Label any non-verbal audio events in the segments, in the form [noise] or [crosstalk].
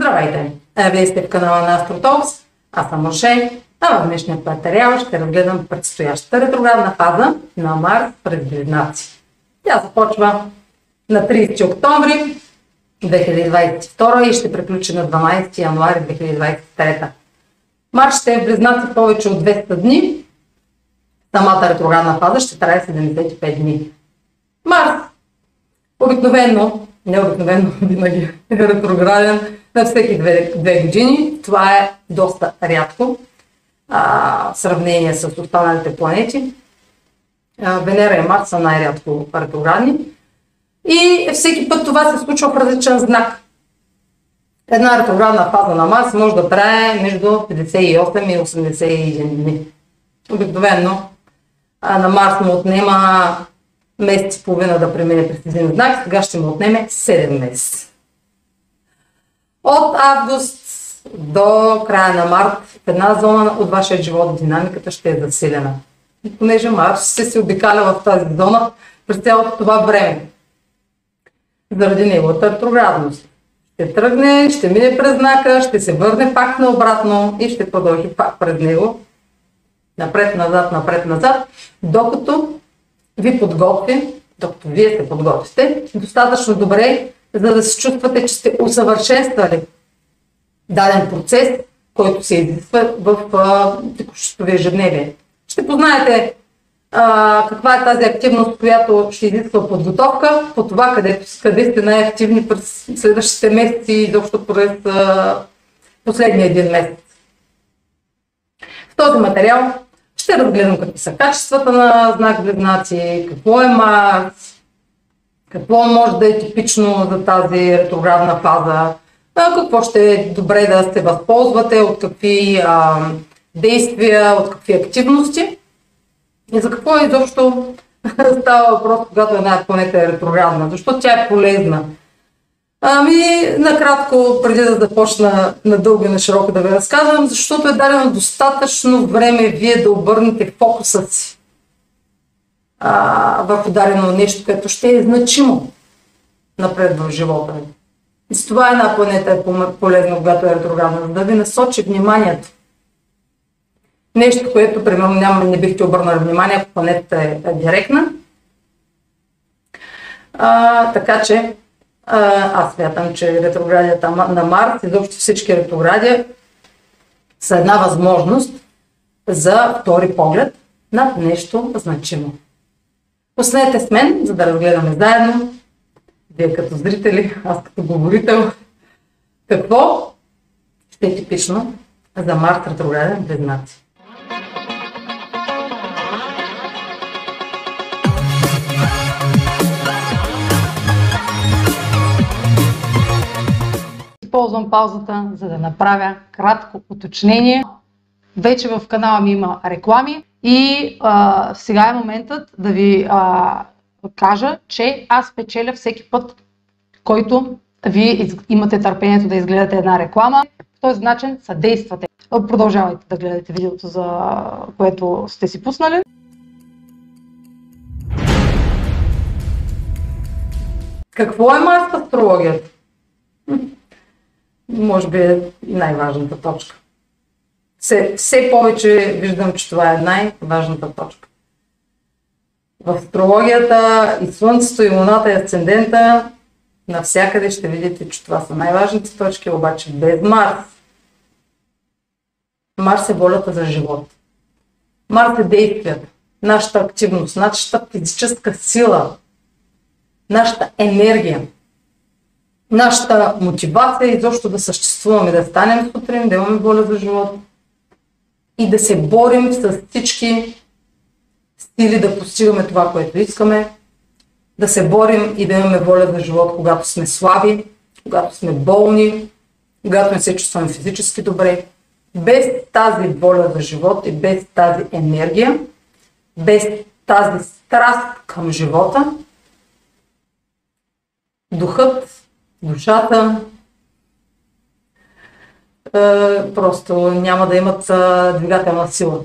Здравейте! Вие сте в канала на Астротокс. Аз съм Моше, а в днешния материал ще разгледам предстоящата ретроградна фаза на Марс през Близнаци. Тя започва на 30 октомври 2022 и ще приключи на 12 януари 2023. Марс ще е в Близнаци повече от 200 дни. Самата ретроградна фаза ще трае 75 дни. Марс обикновено, не обикновено, винаги [laughs] ретрограден на всеки две, две години. Това е доста рядко а, в сравнение с останалите планети. А, Венера и Марс са най-рядко ретроградни. И всеки път това се случва в различен знак. Една ретроградна фаза на Марс може да трае между 58 и 81 дни. Обикновено на Марс му отнема месец и половина да премине през един знак, сега ще му отнеме 7 месеца. От август до края на март в една зона от вашия живот динамиката ще е засилена. И понеже Марс ще се обикаля в тази зона през цялото това време. Заради неговата ретроградност. Ще тръгне, ще мине през знака, ще се върне пак наобратно и ще продължи пак пред него. Напред-назад, напред-назад, докато ви подготви, докато вие се подготвите, достатъчно добре, за да се чувствате, че сте усъвършенствали даден процес, който се изисква в текущото ви ежедневие. Ще познаете а, каква е тази активност, която ще изисква подготовка, по това къде, къде сте най-активни през следващите месеци и защо през а, последния един месец. В този материал ще разгледам какви са качествата на знак Близнаци, какво е Марс, какво може да е типично за тази ретроградна фаза, какво ще е добре да се възползвате, от какви а, действия, от какви активности и за какво изобщо [laughs] става въпрос, когато една планета е ретроградна, защо тя е полезна. Ами, накратко, преди да започна надълго и на широко да ви разказвам, защото е дадено достатъчно време вие да обърнете фокуса си а, върху дадено нещо, което ще е значимо напред в живота ви. И с това една планета е полезна, когато е ретроградна, да ви насочи вниманието. Нещо, което, примерно, няма, не бихте обърнали внимание, ако планетата е, е директна. А, така че аз смятам, че ретроградията на Марс, изобщо всички ретроградия, са една възможност за втори поглед над нещо значимо. Останете с мен, за да разгледаме заедно, вие като зрители, аз като говорител, какво ще е типично за Марс ретрограден близнаци. Използвам паузата, за да направя кратко уточнение. Вече в канала ми има реклами и а, сега е моментът да ви а, кажа, че аз печеля всеки път, който вие имате търпението да изгледате една реклама. По този начин съдействате. Продължавайте да гледате видеото, за което сте си пуснали. Какво е Марс астрологията? [laughs] може би е най-важната точка. Все, все повече виждам, че това е най-важната точка. В астрологията и Слънцето, и Луната, и Асцендента, навсякъде ще видите, че това са най-важните точки, обаче без Марс. Марс е волята за живот. Марс е действието, нашата активност, нашата физическа сила, нашата енергия нашата мотивация е изобщо да съществуваме, да станем сутрин, да имаме воля за живот и да се борим с всички стили да постигаме това, което искаме, да се борим и да имаме воля за живот, когато сме слаби, когато сме болни, когато не се чувстваме физически добре. Без тази воля за живот и без тази енергия, без тази страст към живота, духът душата, е, просто няма да имат е, двигателна сила.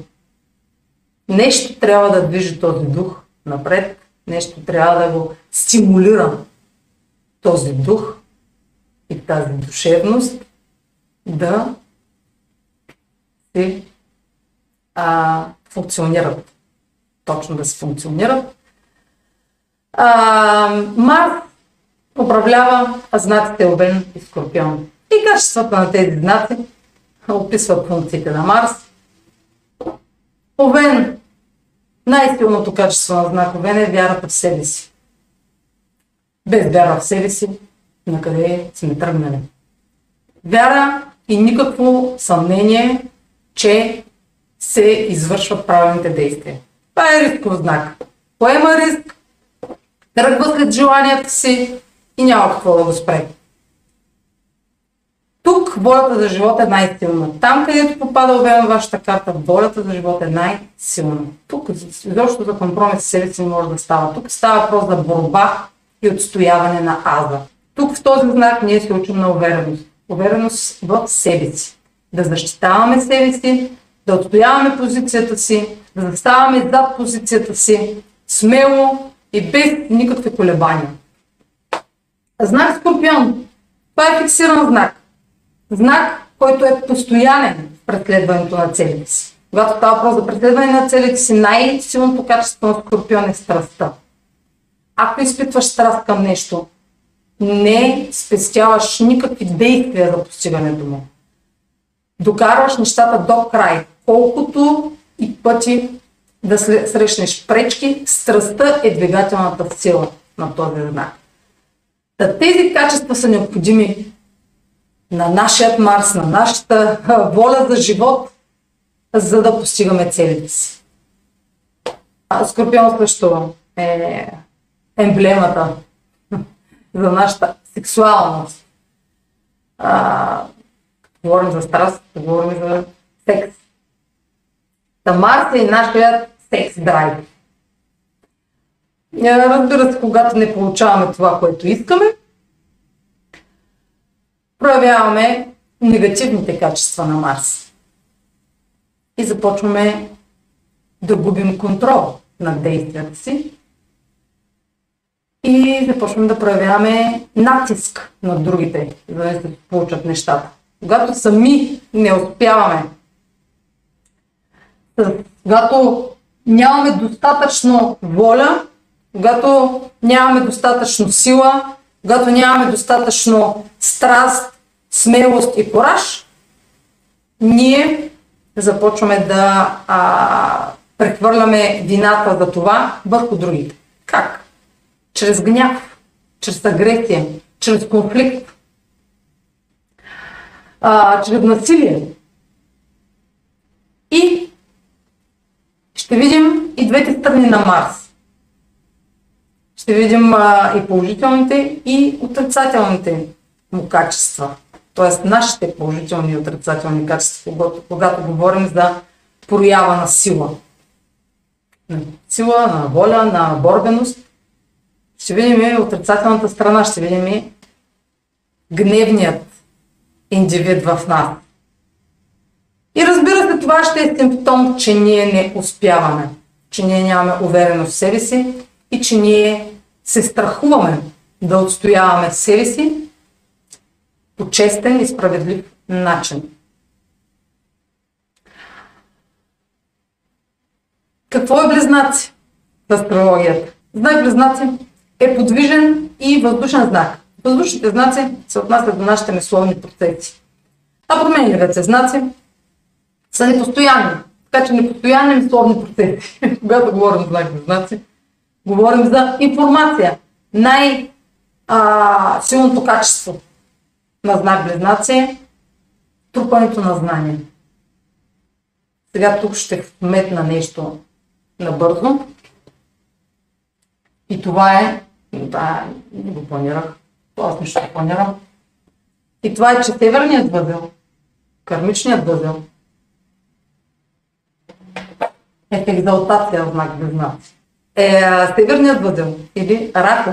Нещо трябва да движи този дух напред, нещо трябва да го стимулира този дух и тази душевност да се а, функционират. Точно да се функционират. А, Марс управлява знаците Овен и Скорпион. И качествата на тези знаци описват функциите на Марс. Овен, най-силното качество на знак Овен е вярата в себе си. Без вяра в себе си, на къде сме тръгнали. Вяра и никакво съмнение, че се извършват правилните действия. Това е рисков знак. Поема риск, тръгва след желанията си и няма какво да го спре. Тук волята за живота е най-силна. Там, където попада обема вашата карта, волята за живота е най-силна. Тук изобщо за компромис с себе си не може да става. Тук става въпрос за борба и отстояване на аза. Тук в този знак ние се учим на увереност. Увереност в себе си. Да защитаваме себе си, да отстояваме позицията си, да заставаме зад позицията си, смело и без никакви колебания. Знак Скорпион. Това е фиксиран знак. Знак, който е постоянен в преследването на целите си. Когато става въпрос за преследване на целите си, най-силното качество на Скорпион е страстта. Ако изпитваш страст към нещо, не спестяваш никакви действия за постигането му. Докарваш нещата до край. Колкото и пъти да срещнеш пречки, страстта е двигателната сила на този знак. Та тези качества са необходими на нашия Марс, на нашата воля за живот, за да постигаме целите си. Скорпион също е емблемата [laughs] за нашата сексуалност. А, говорим за страст, говорим за секс. Та Марс е нашият секс драйв. Разбира се, когато не получаваме това, което искаме, проявяваме негативните качества на Марс. И започваме да губим контрол над действията си и започваме да проявяваме натиск на другите, за да не се получат нещата. Когато сами не успяваме, когато нямаме достатъчно воля, когато нямаме достатъчно сила, когато нямаме достатъчно страст, смелост и кораж, ние започваме да а, прехвърляме вината за това върху другите. Как? Чрез гняв, чрез агресия, чрез конфликт, а, чрез насилие. И ще видим и двете страни на Марс. Ще видим а, и положителните, и отрицателните му качества. Тоест нашите положителни и отрицателни качества, когато, когато говорим за проява на сила. Сила, на воля, на борбеност. Ще видим и отрицателната страна, ще видим и гневният индивид в нас. И разбира се, това ще е симптом, че ние не успяваме, че ние нямаме увереност в себе си и че ние се страхуваме да отстояваме себе си по честен и справедлив начин. Какво е близнаци в астрологията? Знак близнаци е подвижен и въздушен знак. Въздушните знаци се отнасят до нашите мисловни процеси. А променливите знаци са непостоянни. Така че непостоянни мисловни процеси. [laughs] Когато говорим за знакови знаци, говорим за информация. Най-силното качество на знак Близнаци е трупането на знания. Сега тук ще вметна нещо набързо. И това е, да, не го планирах, аз ще планирам. И това е, че северният възел, кармичният възел, е в екзалтация знак Близнаци. Е, северният възел или рако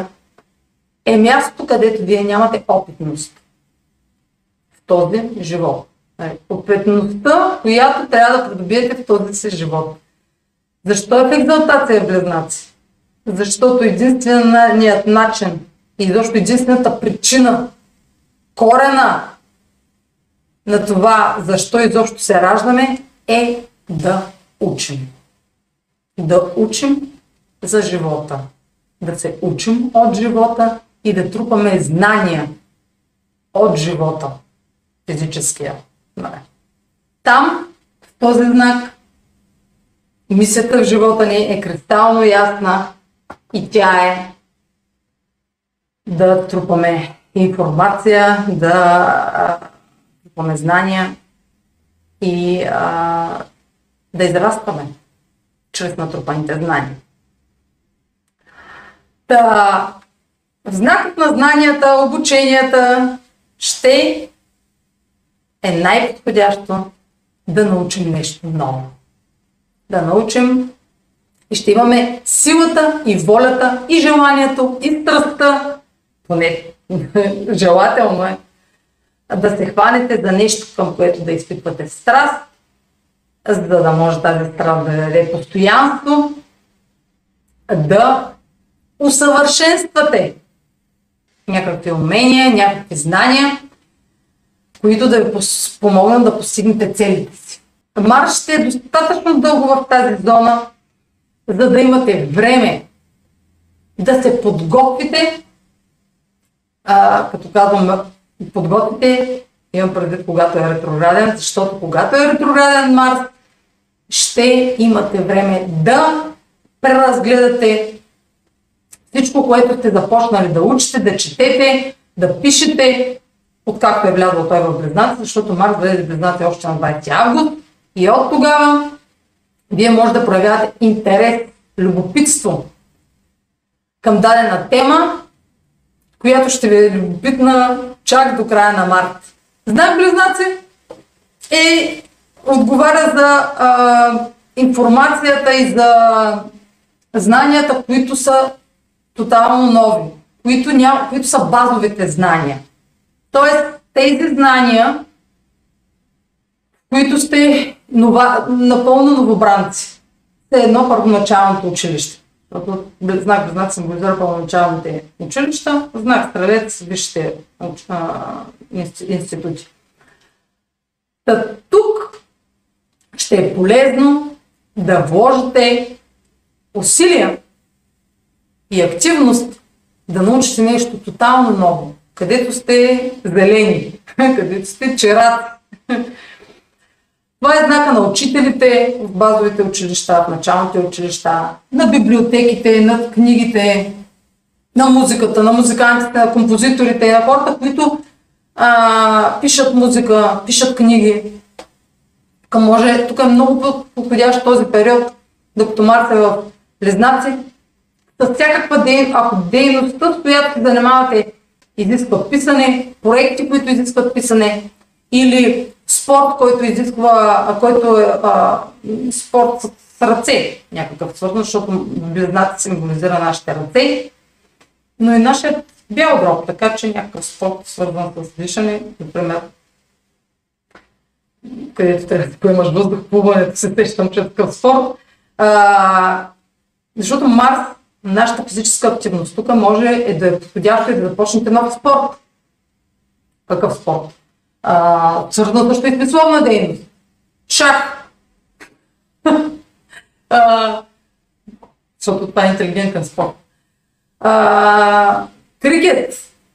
е мястото, където вие нямате опитност този живот. Нали, опитността, която трябва да придобиете в този си живот. Защо е в екзалтация близнаци? Защото единственият начин и защо единствената причина, корена на това защо изобщо се раждаме е да учим. Да учим за живота. Да се учим от живота и да трупаме знания от живота. Физическия. Там, в този знак, мисията в живота ни е кристално ясна и тя е да трупаме информация, да трупаме знания и а, да израстваме чрез натрупаните знания. Та, знакът на знанията, обученията ще е най-подходящо да научим нещо ново. Да научим и ще имаме силата и волята и желанието и страстта, поне [laughs] желателно е, да се хванете за нещо, към което да изпитвате страст, за да може тази страст да даде постоянство, да усъвършенствате някакви умения, някакви знания, които да ви помогнат да постигнете целите си. Марш ще е достатъчно дълго в тази зона, за да имате време да се подготвите. А, като казвам подготвите, имам предвид когато е ретрограден, защото когато е ретрограден Марс, ще имате време да преразгледате всичко, което сте започнали да учите, да четете, да пишете, откакто е влязъл той в Близнаци, защото Марс влезе в Близнаци още на 20 август и от тогава вие може да проявявате интерес, любопитство към дадена тема, която ще ви е любопитна чак до края на март. Знак Близнаци е отговаря за а, информацията и за знанията, които са тотално нови, които, ням, които са базовите знания. Тоест, тези знания, които сте нова, напълно новобранци, е едно първоначалното училище. Защото знак знак символизира първоначалните училища, знак стрелец висшите институти. Та тук ще е полезно да вложите усилия и активност да научите нещо тотално ново, където сте зелени, [laughs] където сте черат. [laughs] Това е знака на учителите в базовите училища, в началните училища, на библиотеките, на книгите, на музиката, на музикантите, на композиторите, на хората, които а, пишат музика, пишат книги. Към може, тук е много подходящ този период, докато Марс е в Лезнаци, всякаква дейност, ако дейността, с която се занимавате, изисква писане, проекти, които изискват писане, или спорт, който изисква, който е а, спорт с ръце, някакъв свързан, защото близнаци символизира нашите ръце, но и нашият бял дроб, така че някакъв спорт свързан с дишане, например, където трябва да поемаш въздух, плуването, се сещам, че е такъв спорт. А, защото Марс нашата физическа активност. Тук може е да е подходящо и да започнете нов спорт. Какъв спорт? свързано също и с дейност. Шах. [laughs] а, защото това е интелигентен спорт. А, крикет,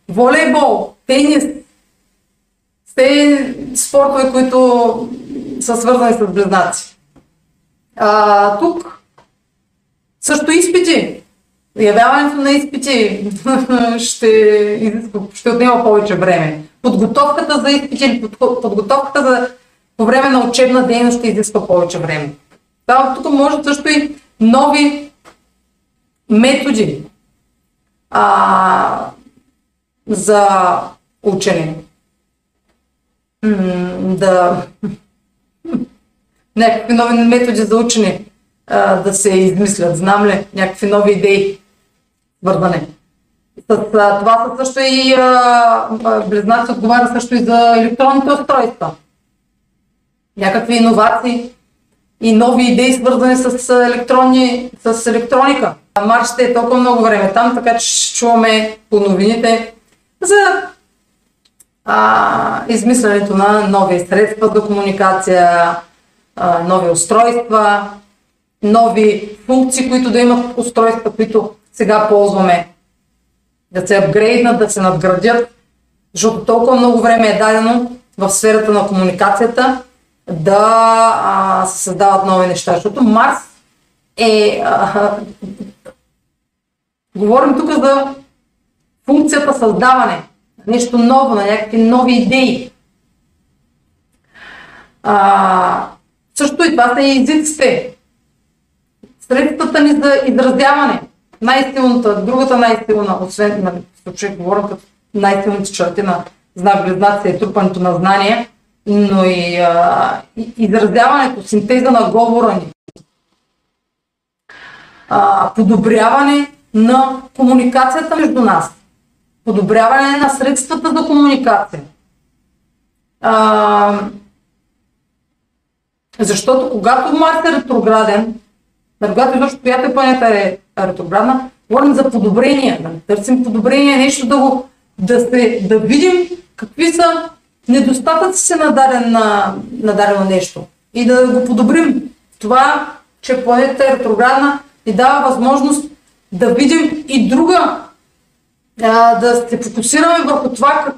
волейбол, тенис. Те спортове, които са свързани с близнаци. А, тук също изпити явяването на изпити [laughs] ще, ще отнема повече време. Подготовката за изпити или подготовката за, по време на учебна дейност ще изисква повече време. Това тук може също и нови методи а, за учене. да [laughs] някакви нови методи за учене да се измислят. Знам ли някакви нови идеи вързане. С, а, това са също и близнаци отговаря също и за електронните устройства. Някакви иновации и нови идеи свързани с, електронни, с електроника. Марш ще е толкова много време там, така че ще чуваме по новините за а, измислянето на нови средства за комуникация, а, нови устройства, нови функции, които да имат устройства, които сега ползваме, да се апгрейднат, да се надградят, защото толкова много време е дадено в сферата на комуникацията да се създават нови неща, защото Марс е... А, говорим тук за функцията създаване, нещо ново, на някакви нови идеи. А, също и това са и езиците. Средствата ни за изразяване. Най-силната, другата най-силна, освен, на случай говорим като най-силните черти на знак близнаци е трупането на знание, но и, а, изразяването, синтеза на говора ни. А, подобряване на комуникацията между нас. Подобряване на средствата за комуникация. А, защото когато Марс е ретрограден, когато изобщо която планета е ретроградна, говорим за подобрение, да търсим подобрение, нещо да, го, да, се, да видим какви са недостатъците на, даден, на, на дадено нещо и да го подобрим. Това, че планетата е ретроградна, ни дава възможност да видим и друга, а, да се фокусираме върху това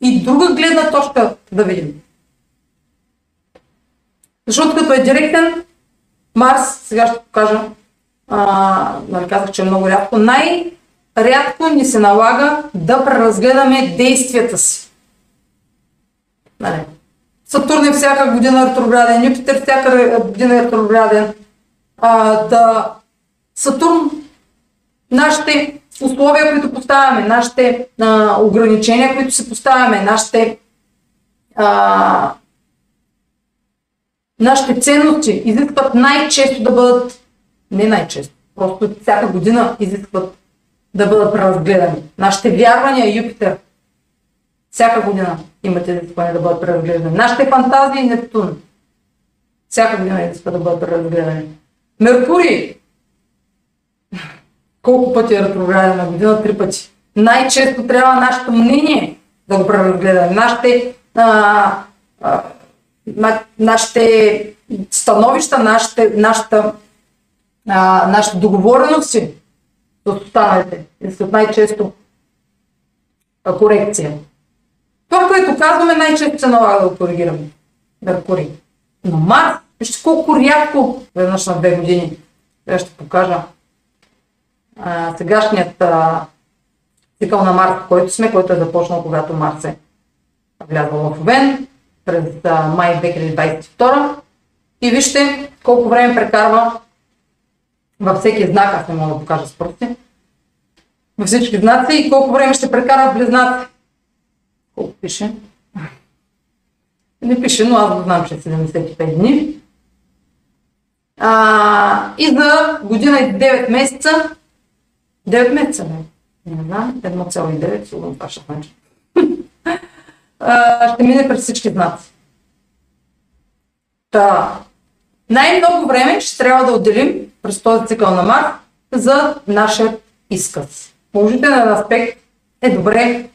и друга гледна точка да видим. Защото като е директен, Марс, сега ще покажа, нали казах, че е много рядко, най-рядко ни се налага да преразгледаме действията си. Нали? Сатурн е всяка година ретрограден, Юпитер всяка година е ретрограден. А, да, Сатурн, нашите условия, които поставяме, нашите а, ограничения, които се поставяме, нашите а, нашите ценности изискват най-често да бъдат, не най-често, просто всяка година изискват да бъдат преразгледани. Нашите вярвания, Юпитер, всяка година имате изискване да бъдат преразгледани. Нашите фантазии, Нептун, всяка година изискват да бъдат преразгледани. Меркурий, колко пъти е ретрограден на година? Три пъти. Най-често трябва нашето мнение да го преразгледаме. Нашите а, а, на, нашите становища, нашите, нашата, а, нашите договорености с останалите и след най-често а, корекция. Това, което казваме, най-често се налага да коригираме. Меркурий. Но Марс, вижте колко рядко, веднъж на две години, сега ще покажа а, сегашният а, цикъл на Марс, който сме, който е започнал, когато Марс е влязъл в Овен, през май 2022 и вижте колко време прекарва във всеки знак, аз не мога да покажа с пръсти, във всички знаци и колко време ще прекара в близнаци. Колко пише? Не пише, но аз го знам, че е 75 дни. А, и за година и 9 месеца, 9 месеца, не, не знам, 1,9, сигурно това ще значи ще мине през всички знаци. Та, най-много време ще трябва да отделим през този цикъл на Марс за нашия изказ. Положителен аспект е добре,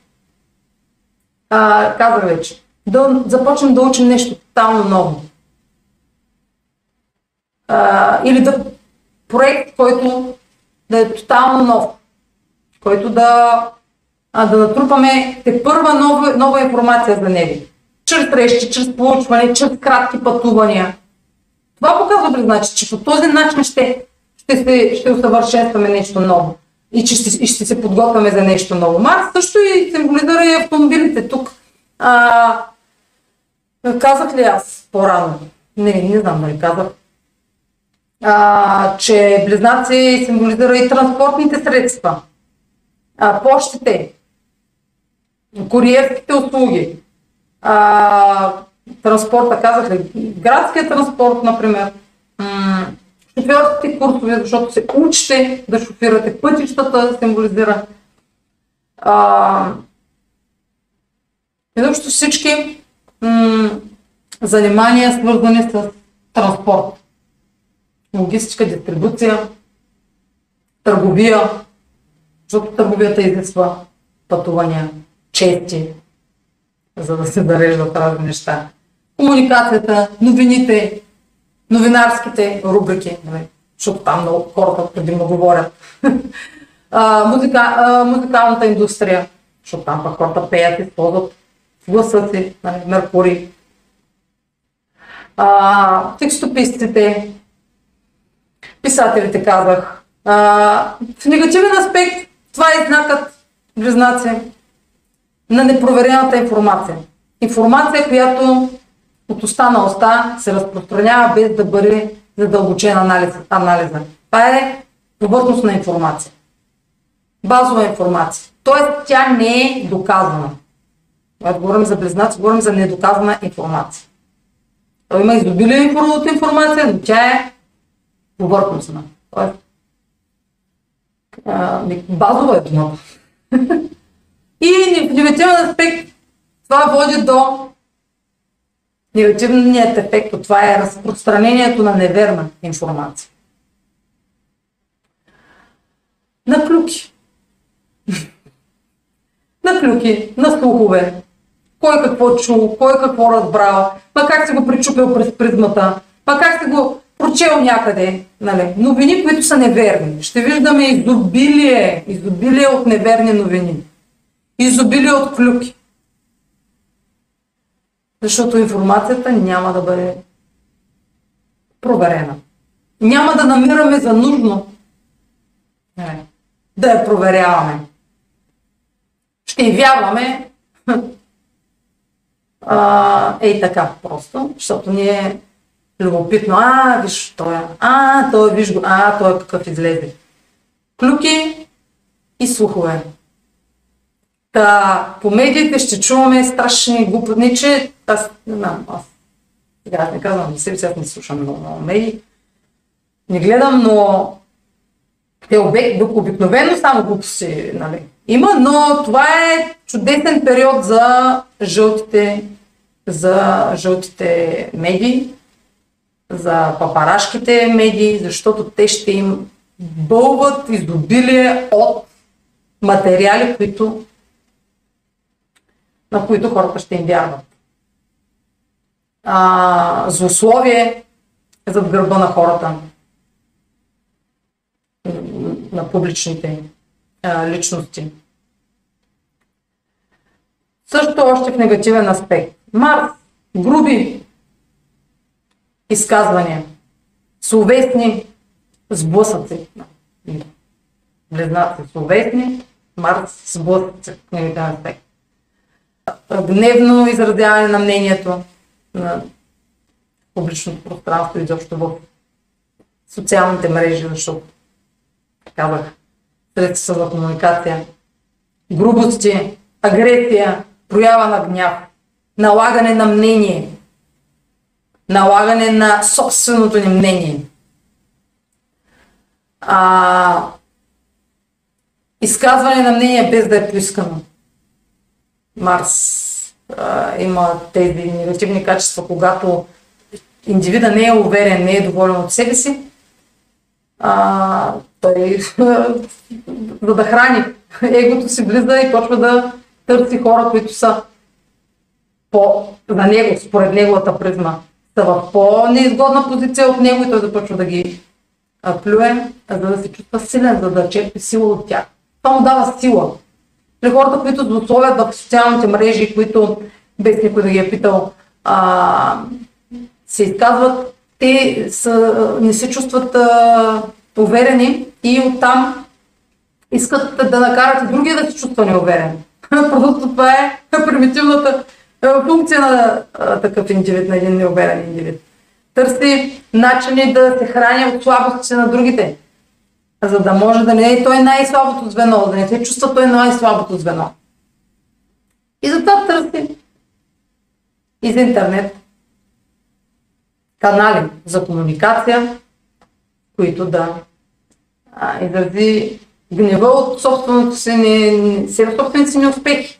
а, казах вече, да започнем да учим нещо тотално ново. А, или да проект, който да е тотално нов, който да а, да натрупаме те първа нова, нова информация за него. Чрез срещи, чрез получване, чрез кратки пътувания. Това показва, значи, че по този начин ще, ще, се, ще усъвършенстваме нещо ново и че ще, и ще се подготвяме за нещо ново. Марс също и символизира и автомобилите. Тук а, казах ли аз по-рано? Не, не знам дали казах. А, че близнаци символизира и транспортните средства, а, почтите, куриерските услуги, а, транспорта, казах ли, градския транспорт, например, шофьорските курсове, защото се учите да шофирате, пътищата символизира. А, изобщо всички м- занимания, свързани с транспорт, логистика, дистрибуция, търговия, защото търговията изисква пътувания чести. за да се зареждат разни неща. Комуникацията, новините, новинарските рубрики, нали, защото там много хората предимно говорят. [laughs] а, музика, а, музикалната индустрия, защото там пък хората пеят, използват гласа си, нали, Меркурий. А, текстописците, писателите казах. А, в негативен аспект това е знакът близнаци на непроверената информация. Информация, която от уста на уста се разпространява без да бъде задълбочен анализ, анализа. Това е повърхностна информация. Базова информация. Тоест тя не е доказана. Когато говорим за близнаци, говорим за недоказана информация. Той има изобилие от информация, но тя е повърхностна. Тоест, базова е думата. [laughs] И в негативен аспект това води до негативният ефект от това е разпространението на неверна информация. На клюки. на клюки, на слухове. Кой какво чул, кой какво разбрал, ма как си го причупил през призмата, ма как си го прочел някъде. Нали? Новини, които са неверни. Ще виждаме изобилие, изобилие от неверни новини. Изобилие от клюки. Защото информацията няма да бъде проверена. Няма да намираме за нужно не, да я проверяваме. Ще и вярваме [laughs] а, ей така просто, защото ни е любопитно. А, виж, той е. А, той, виж го. А, той е какъв излезе. Клюки и слухове. Та, по медиите ще чуваме страшни глупости. Не, че аз не знам, аз сега не казвам за себе си, не слушам много, много медии. Не гледам, но те обек, обикновено само глупости нали, има, но това е чудесен период за жълтите, за жълтите медии, за папарашките медии, защото те ще им бълват изобилие от материали, които на които хората ще им вярват. А, злословие зад гърба на хората, на публичните а, личности. Също още в негативен аспект. Марс, груби изказвания, словесни сблъсъци. Близнаци, словесни, Марс сблъсъци в негативен аспект гневно изразяване на мнението на публичното пространство, изобщо в социалните мрежи, защото казах, средства за комуникация, грубости, агресия, проява на гняв, налагане на мнение, налагане на собственото ни мнение. А, изказване на мнение без да е поискано. Марс а, има тези негативни качества, когато индивида не е уверен, не е доволен от себе си, а, той [laughs] за да храни егото си влиза и почва да търси хора, които са по, на него, според неговата призма, са в по-неизгодна позиция от него и той започва да ги плюе, за да се чувства силен, за да черпи сила от тях. Това му дава сила. При хората, които злословят в социалните мрежи, които без никой да ги е питал, а, се изказват, те са, не се чувстват а, уверени и оттам искат да накарат и другия да се чувства неуверен. [laughs] Просто това е примитивната функция на а, такъв индивид, на един неуверен индивид. Търси начини да се храни от слабостите на другите за да може да не е той най-слабото звено, да не се чувства той най-слабото звено. И затова търси из интернет канали за комуникация, които да а, изрази гнева от собственото си, не, собствените си неуспехи.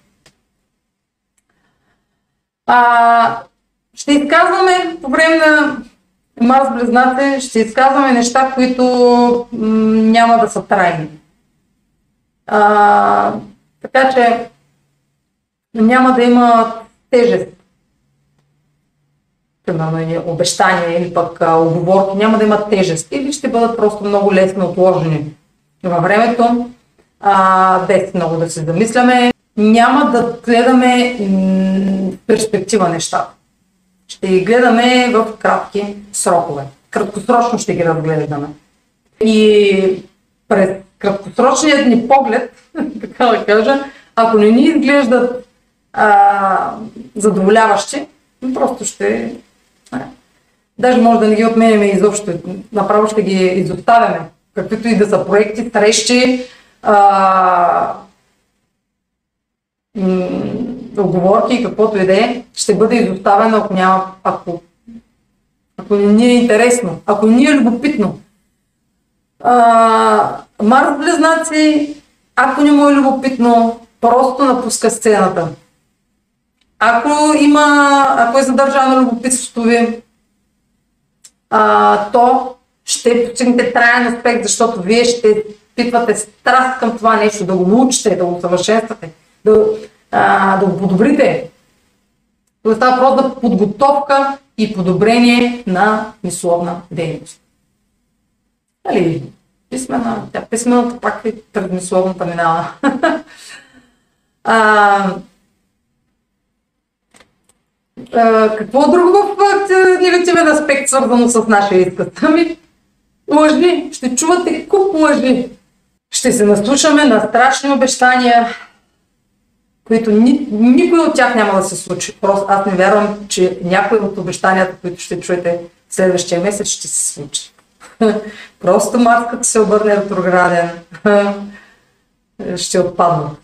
А, ще изказваме по време на Марс Близнаци ще изказваме неща, които м- няма да са трайни. А, така че няма да има тежест. Примерно обещания или пък а, оговорки няма да имат тежест или ще бъдат просто много лесно отложени във времето, без много да се замисляме. Няма да гледаме м- перспектива нещата. Ще ги гледаме в кратки срокове. Краткосрочно ще ги разгледаме. И през краткосрочният ни поглед, [laughs] така да кажа, ако не ни изглеждат а, задоволяващи, просто ще... А, даже може да не ги отменяме изобщо, направо ще ги изоставяме. Каквито и да са проекти, срещи, а, оговорки, каквото и да е, ще бъде изоставено, ако няма, ако, ако ни е интересно, ако ни е любопитно. А, Марс Близнаци, ако не му е любопитно, просто напуска сцената. Ако има, ако е задържано любопитството ви, а, то ще постигнете траен аспект, защото вие ще питвате страст към това нещо, да го учите, да го съвършенствате, да, а, да го подобрите. Това става за подготовка и подобрение на мисловна дейност. Нали, писмена, тя писмената пак е предмисловната минава. [laughs] а, а, какво друго в негативен аспект, свързано с нашия изказ? Ами, лъжи. Ще чувате куп лъжи. Ще се наслушаме на страшни обещания, които ни, никой от тях няма да се случи. Просто аз не вярвам, че някои от обещанията, които ще чуете следващия месец, ще се случи. [laughs] Просто Марс, като се обърне ретрограден, [laughs] ще отпаднат.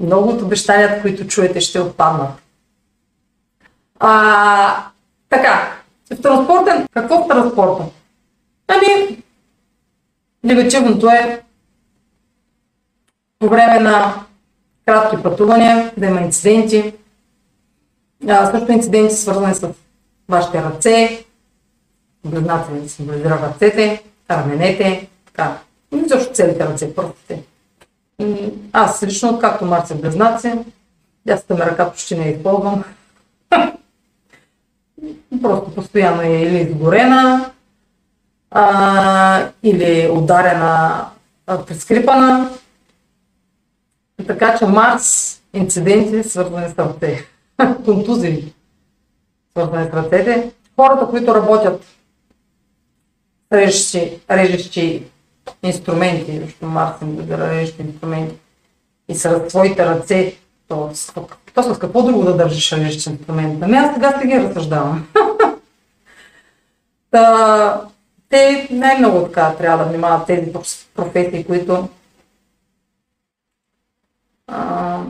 Много от обещанията, които чуете, ще отпаднат. А, така, в транспортен, какво в транспорта? Ами, негативното е по време на кратки пътувания да има инциденти, а, също инциденти свързани с вашите ръце, близнаци символизира ръцете, раменете, така. И също целите ръце, пръстите. Аз лично, както Марс е близнаци, дясната ми ръка почти не използвам. [laughs] Просто постоянно е или изгорена, а, или ударена, прескрипана. Така че Марс, инциденти, свързани с ръце, [laughs] контузии, свързани с ръцете. Хората, които работят режещи, режещи инструменти, защото Марс да режещи инструменти, и с твоите ръце, то, то с какво друго да държиш режещи инструмент? Ами аз сега ще ги разсъждавам. [laughs] Та, те най-много така трябва да внимават тези професии, които а,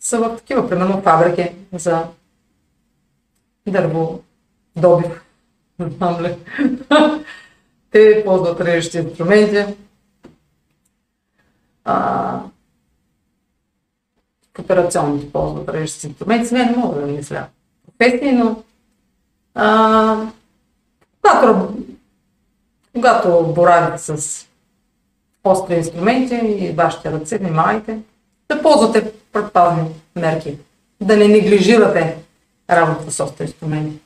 са в такива, примерно фабрики за дърво добив. [laughs] Те ползват режещи инструменти. А, в операционните ползват режещи инструменти. Сега не мога да мисля професии, но а, когато, когато боравите с остри инструменти и вашите ръце, внимавайте да ползвате предпазни мерки, да не неглижирате работата с остри инструменти.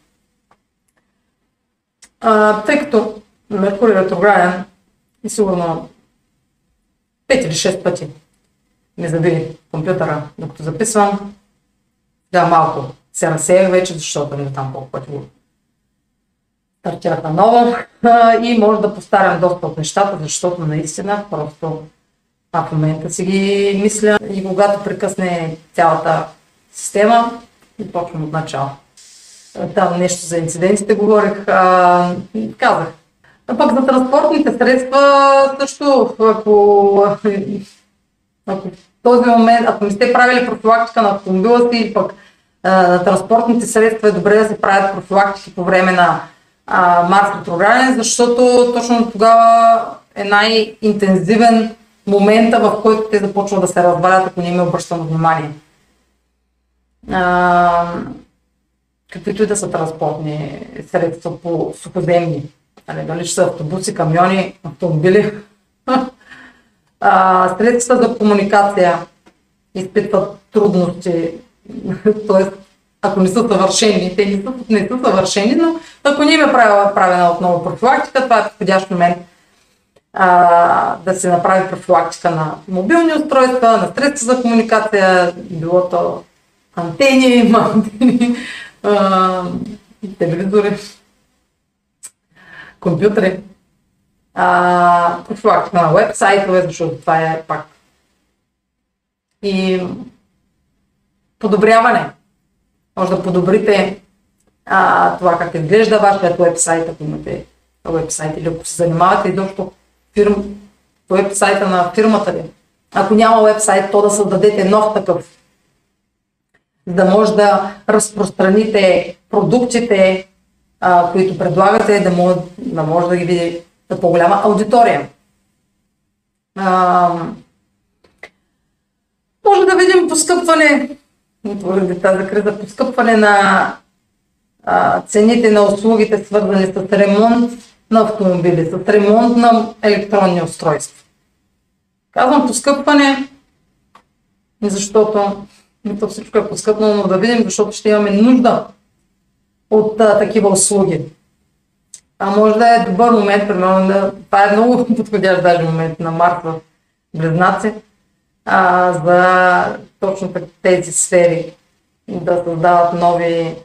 А, тъй като Меркурий ретрограден и сигурно 5 или 6 пъти ми заби компютъра, докато записвам. Да, малко се разсеях вече, защото не там колко пъти го стартирах наново [laughs] и може да повтарям доста от нещата, защото наистина просто а в момента си ги мисля и когато прекъсне цялата система, и от начало. Там нещо за инцидентите говорих, а, казах, а пък за транспортните средства също, ако, ако в този момент, ако не сте правили профилактика на автомобила си пък на транспортните средства е добре да се правят профилактики по време на Марс ретрограден, защото точно тогава е най-интензивен момента, в който те започват да се развалят, ако не им е обръщано внимание. А, каквито и да са транспортни средства по сухоземни нали, дали ще са автобуси, камиони, автомобили. [laughs] а, средствата за комуникация изпитват трудности, [laughs] т.е. ако не са съвършени. Те не са, не са съвършени, но ако не им е правила, правена отново профилактика, това е подходящ момент а, да се направи профилактика на мобилни устройства, на средства за комуникация, било то антени, [laughs] антени а, телевизори, компютри, а, профилактика на веб-сайтове, защото това е пак и подобряване. Може да подобрите а, това как изглежда вашият веб-сайт, ако имате веб-сайт или ако се занимавате изобщо фирм, веб-сайта на фирмата ви. Ако няма веб-сайт, то да създадете нов такъв, да може да разпространите продуктите, а, които предлагате, да може да, може да ги види за по-голяма аудитория. А, може да видим поскъпване, поради тази криза, поскъпване на а, цените на услугите, свързани с ремонт на автомобили, с ремонт на електронни устройства. Казвам поскъпване, защото то всичко е поскъпнало, но да видим, защото ще имаме нужда от а, такива услуги. А може да е добър момент, примерно, да, това е много [laughs] подходящ даже момент на март в Близнаци, а, за точно тези сфери да създават нови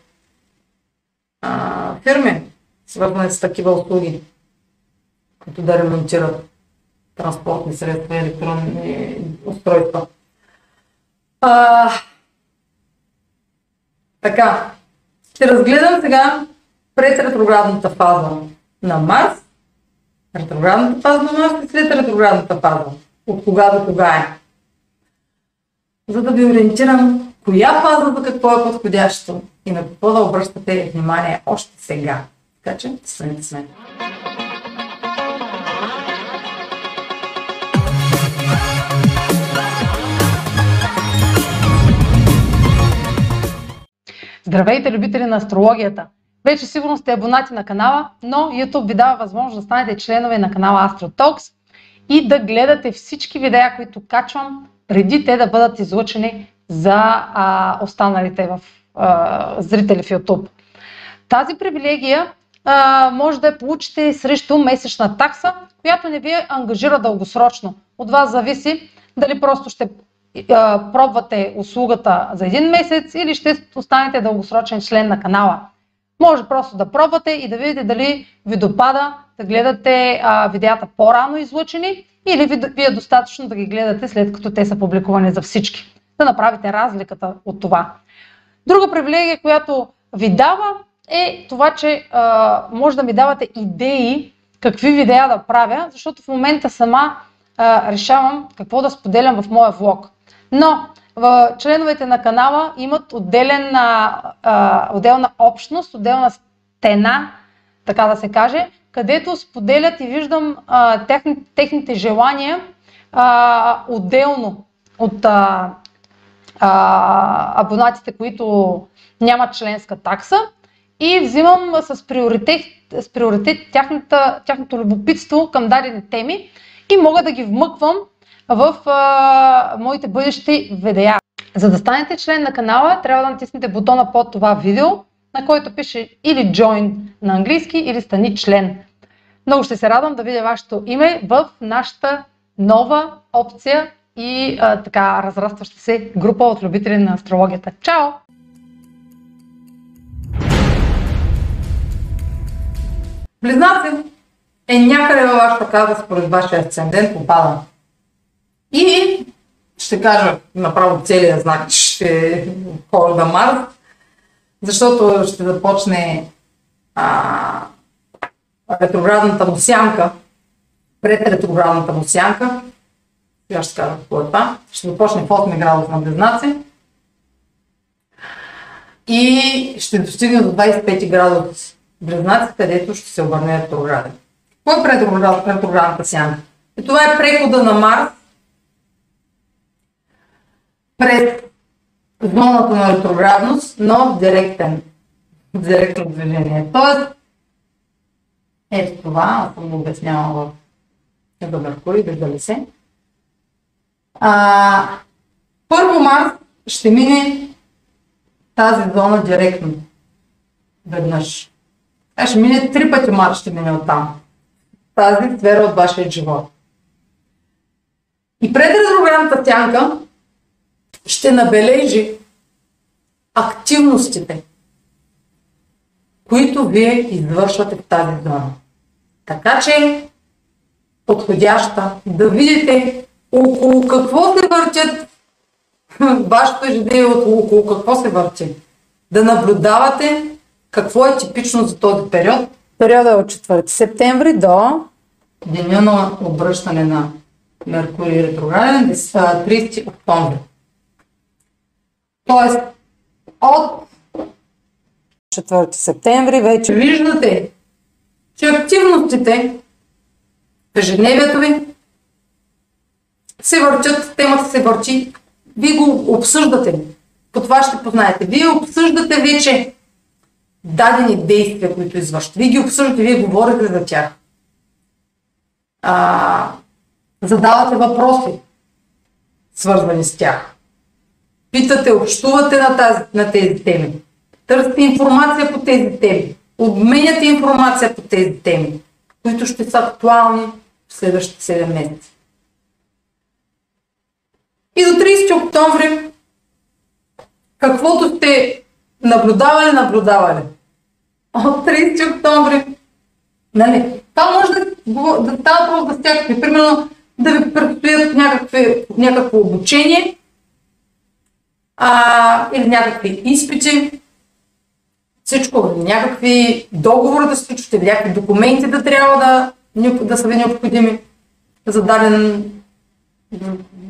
а, фирми, свързани с такива услуги, които да ремонтират транспортни средства и електронни устройства. А, така, ще разгледам сега пред ретроградната фаза на Марс, ретроградната фаза на Марс и след ретроградната фаза. От кога до кога е. За да ви ориентирам коя фаза за какво е подходящо и на какво да обръщате внимание още сега. Така че, станете с мен. Здравейте, любители на астрологията! Вече сигурно сте абонати на канала, но YouTube ви дава възможност да станете членове на канала AstroTalks и да гледате всички видеа, които качвам, преди те да бъдат излъчени за а, останалите в, а, зрители в YouTube. Тази привилегия а, може да я получите срещу месечна такса, която не ви ангажира дългосрочно. От вас зависи дали просто ще а, пробвате услугата за един месец или ще останете дългосрочен член на канала. Може просто да пробвате и да видите дали ви допада да гледате а, видеята по-рано излъчени или ви, ви е достатъчно да ги гледате след като те са публикувани за всички. Да направите разликата от това. Друга привилегия, която ви дава е това, че а, може да ми давате идеи какви видеа да правя, защото в момента сама а, решавам какво да споделям в моя влог. Но в членовете на канала имат отделен, а, отделна общност, отделна стена, така да се каже, където споделят и виждам а, техни, техните желания а, отделно от а, а, абонатите, които нямат членска такса и взимам с приоритет, с приоритет тяхната, тяхното любопитство към дадени теми и мога да ги вмъквам в а, моите бъдещи видеа. За да станете член на канала, трябва да натиснете бутона под това видео, на който пише или Join на английски, или Стани член. Много ще се радвам да видя вашето име в нашата нова опция и а, така разрастваща се група от любители на астрологията. Чао! Близнаци е някъде във вашата каза според вашия асцендент попада. И ще кажа направо целият знак, че ще да Марс, защото ще започне а, ретроградната му сянка, пред ретроградната му сянка, сега ще кажа какво е това, ще започне в 8 градус на Близнаци. И ще достигне до 25 градус Близнаци, където ще се обърне ретрограден. Какво е ретроградната сянка? И това е прехода на Марс през зоната на ретроградност, но в директен, директно движение. Тоест, ето това, аз съм го обяснявала в за Меркурий, виждали се. А, първо Марс ще мине тази зона директно. Веднъж. А ще мине три пъти Марс ще мине оттам. Тази сфера от вашия живот. И пред ретроградната тянка ще набележи активностите, които вие извършвате в тази зона. Така че подходяща да видите около какво се въртят [laughs] вашето ежедневие, около какво се върти. Да наблюдавате какво е типично за този период. Периода е от 4 септември до деня на обръщане на Меркурий ретрограден, 30 октомври. Тоест, от 4 септември вече виждате, че активностите в ежедневието ви се върчат, темата се върчи, вие го обсъждате. По това ще познаете. Вие обсъждате вече дадени действия, които извършвате. Вие ги обсъждате, вие говорите за тях. А, задавате въпроси, свързани с тях. Питате, общувате на, тази, на тези теми. Търсите информация по тези теми. Обменяте информация по тези теми, които ще са актуални в следващите 7 месеца. И до 30 октомври, каквото сте наблюдавали, наблюдавали. От 30 октомври, нали, това може да, да става да всякакви. Примерно да ви предстоят някакви, някакво обучение а, или някакви изпити, всичко, някакви договори да сключвате, някакви документи да трябва да, да са ви необходими за даден,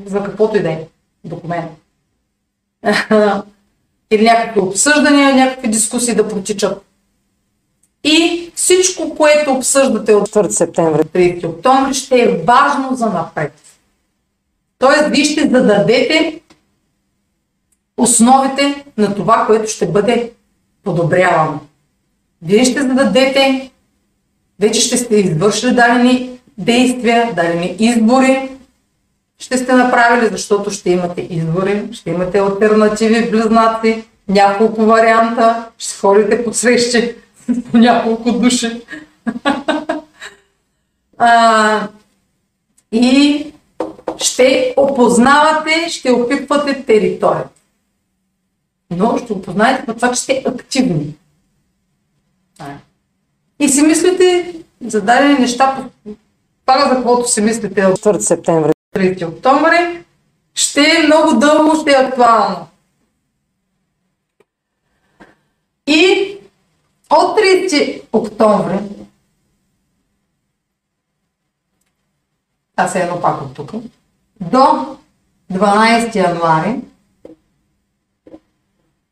за каквото и да е документ. [laughs] или някакви обсъждания, някакви дискусии да протичат. И всичко, което обсъждате от 4 септември 30 октомври, ще е важно за напред. Тоест, вие ще зададете основите на това, което ще бъде подобрявано. Вие ще зададете, вече ще сте извършили дадени действия, дадени избори, ще сте направили, защото ще имате избори, ще имате альтернативи, близнаци, няколко варианта, ще ходите по срещи [laughs] по няколко души. [laughs] а, и ще опознавате, ще опитвате територията. Но ще опознаете по това, че сте активни. И си мислите за дадени неща, пак за каквото си мислите от 4 септември, 3 октомври, ще е много дълго, ще е актуално. И от 30 октомври, аз е едно пак от тук, до 12 януари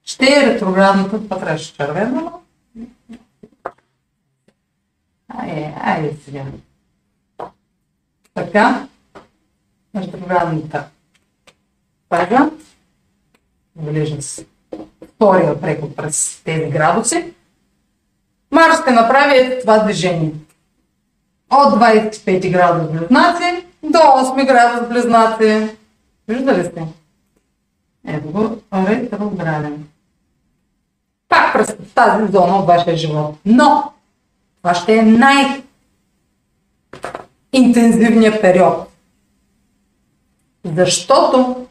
ще е ретроградната, това трябваше червено, Айде, айде сега. Така, ретроградната фаза, вижда се втория преход през тези градуси, Марс ще направи това движение. От 25 градус близнаци до 8 градус близнаци. Виждали сте? Ето го, ретрограден. Пак през тази зона от вашия живот. Но това ще е най-интензивният период. Защото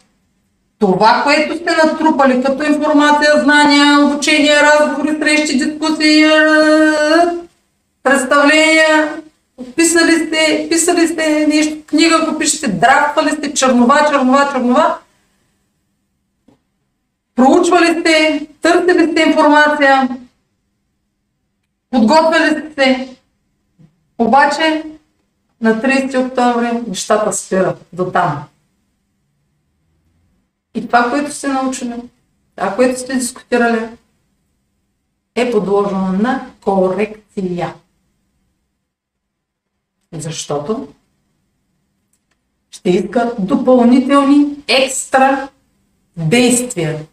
това, което сте натрупали като информация, знания, обучение, разговори, срещи, дискусии, представления, писали сте, писали сте нещо, книга, ако пишете, драктвали сте, чернова, чернова, чернова, проучвали сте, търсили сте информация, подготвили сте. Обаче на 30 октомври нещата спират до там. И това, което сте научили, това, което сте дискутирали, е подложено на корекция. Защото ще иска допълнителни екстра действия,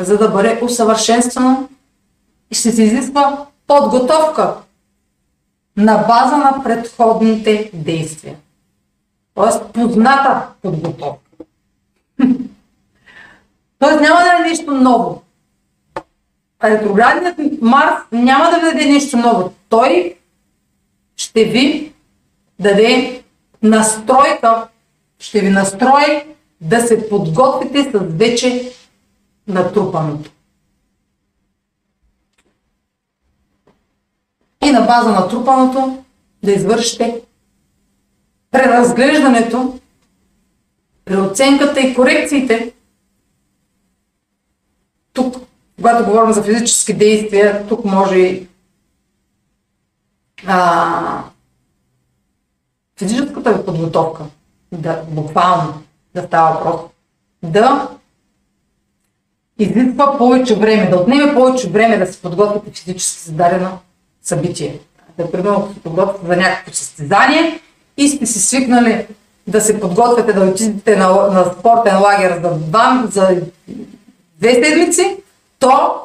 за да бъде усъвършенствано и ще се изисква подготовка на база на предходните действия. Тоест позната подготовка. Тоест няма да е нещо ново. Ретроградният Марс няма да ви даде нещо ново. Той ще ви даде настройка, ще ви настрои да се подготвите с вече натрупаното. И на база на трупаното да извършите преразглеждането, преоценката и корекциите. Тук, когато говорим за физически действия, тук може и физическата ви подготовка, да, буквално да става въпрос, да изисква повече време, да отнеме повече време да се подготвите физически за дадено събитие. Да, примерно, се подготвите за някакво състезание и сте си свикнали да се подготвяте да отидете на, на спортен лагер за, два, за две седмици, то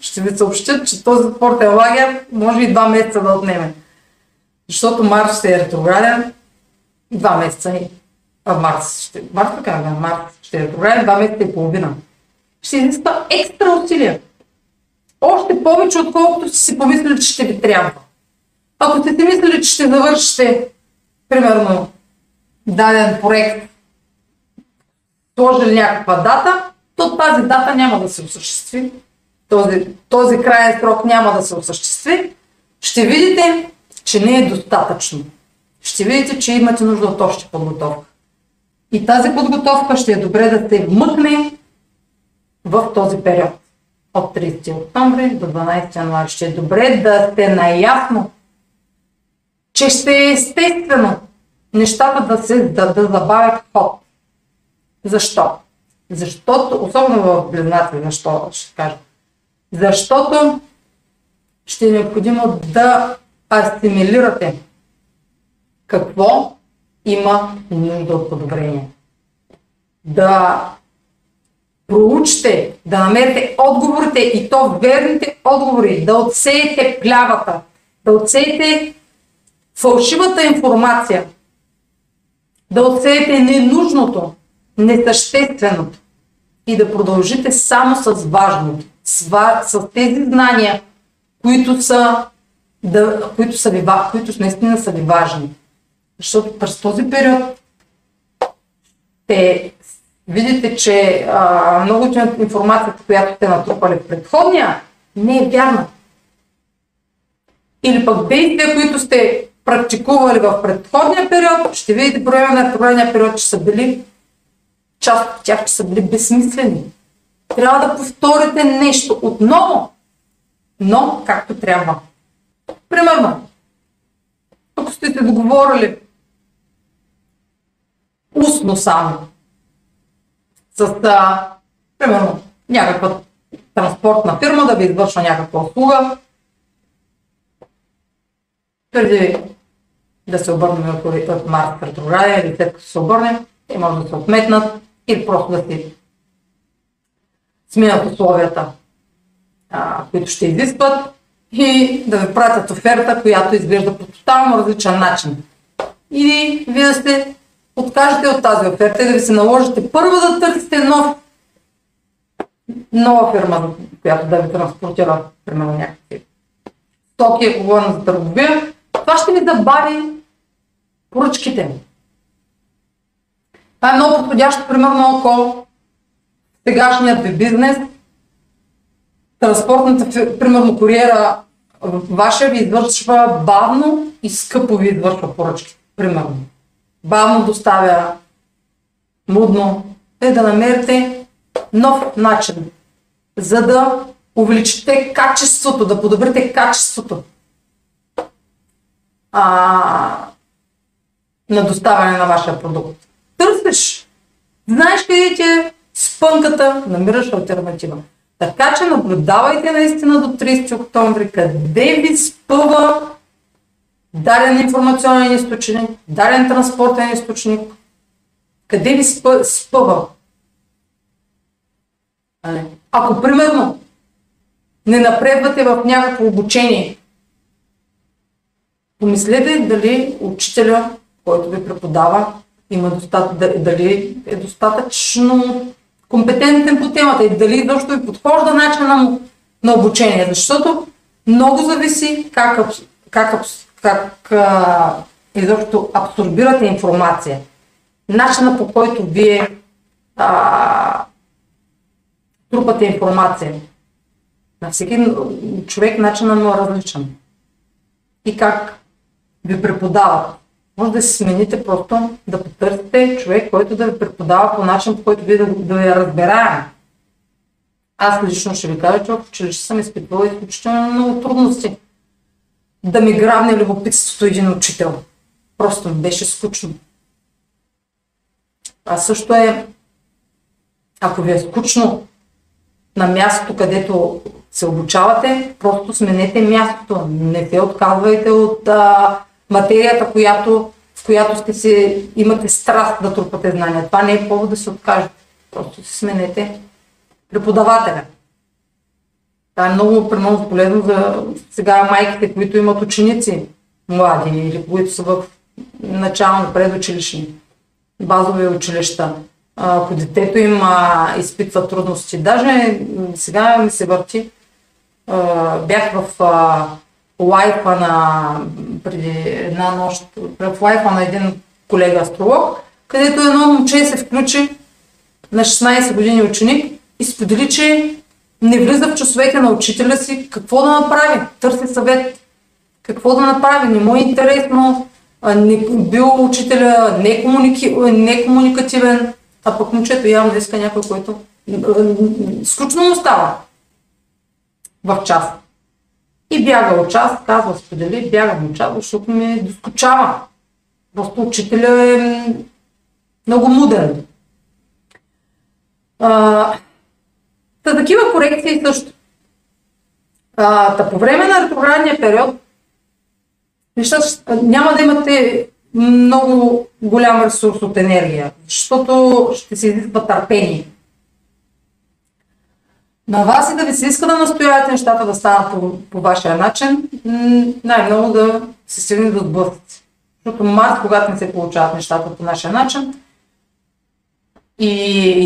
ще ви съобщат, че този спортен лагер може и два месеца да отнеме. Защото Марс ще е ретрограден два месеца и а, Марс ще, Марс така, Марс ще е ретрограден два месеца и половина. Ще изисква екстра усилия. Още повече, отколкото сте си помислили, че ще ви трябва. Ако сте си мислили, че ще завършите, примерно, даден проект, сложили някаква дата, то тази дата няма да се осъществи. Този, този крайен срок няма да се осъществи. Ще видите, че не е достатъчно. Ще видите, че имате нужда от още подготовка. И тази подготовка ще е добре да се вмъкне в този период. От 30 октомври до 12 януари. Ще е добре да сте наясно, че ще е естествено нещата да се да, да забавят ход. Защо? Защото, особено в близнаци, защо ще кажа? Защото ще е необходимо да асимилирате какво има нужда от подобрение. Да проучите, да намерите отговорите и то верните отговори, да отсеете плявата, да отсеете фалшивата информация, да отсеете ненужното, несъщественото и да продължите само с важното, с, с тези знания, които са, да, които, са ви, които наистина са ви важни. Защото през този период те видите, че а, много от информацията, която сте натрупали в предходния, не е вярна. Или пък действия, които сте практикували в предходния период, ще видите време на предходния период, че са били част от тях, са били безсмислени. Трябва да повторите нещо отново, но както трябва. Примерно, ако сте се договорили устно само с, а, примерно, някаква транспортна фирма да ви извършва някаква услуга, преди да се обърнем от Марс ретрограден или след като се обърнем, те може да се отметнат или просто да си сменят условията, а, които ще изискват и да ви пратят оферта, която изглежда по тотално различен начин. Или вие да сте откажете от тази оферта и да ви се наложите първо да търсите нов, нова фирма, която да ви транспортира, примерно някакви стоки, ако говорим за търговия, това ще ви забави поръчките. Това е много подходящо, примерно, ако сегашният ви бизнес, транспортната, примерно, куриера ваша ви извършва бавно и скъпо ви извършва поръчки, примерно. Бавно доставя, мудно, е да намерите нов начин, за да увеличите качеството, да подобрите качеството а, на доставяне на вашия продукт. Търсиш. Знаеш къде ти е спънката, намираш альтернатива. Така че наблюдавайте наистина до 30 октомври къде ви спъва даден информационен източник, даден транспортен източник, къде ви спъ, спъва. Ако примерно не напредвате в някакво обучение, Помислете дали учителя, който ви преподава, има достат... дали е достатъчно компетентен по темата и дали изобщо ви подхожда начина му на обучение, защото много зависи как, как, как а, изобщо абсорбирате информация. Начина по който вие а, трупате информация. На всеки човек начинът му е различен. И как ви преподават. Може да си смените просто да потърсите човек, който да ви преподава по начин, по който вие да, да я разбираем. Аз лично ще ви кажа, че в училище съм изпитвала изключително много трудности. Да ми грабне любопитството един учител. Просто ми беше скучно. А също е, ако ви е скучно на мястото, където се обучавате, просто сменете мястото. Не се отказвайте от а, материята, която, в която сте си, имате страст да трупате знания. Това не е повод да се откажете. Просто си сменете преподавателя. Това е много, много полезно за сега майките, които имат ученици млади или които са в начално предучилищни, базови училища. Ако детето им а, изпитва трудности, даже сега ми се върти, а, бях в а, лайфа на преди една нощ, в лайфа на един колега астролог, където едно момче се включи на 16 години ученик и сподели, че не влиза в часовете на учителя си какво да направи. Търси съвет. Какво да направи. Не му е интересно. Не, бил учителя не, комуникативен, а пък момчето явно иска някой, който скучно му става в час. И бяга от час, казва, сподели, бягам от час, защото ми доскочава. Просто учителя е много муден. Та такива корекции също. А, та по време на ретроградния период нещата няма да имате много голям ресурс от енергия, защото ще се изисква търпение. На вас и да ви се иска да настоявате нещата да станат по, по вашия начин, най-много да се стигне до сблъсъци. Защото Марс, когато не се получават нещата по нашия начин и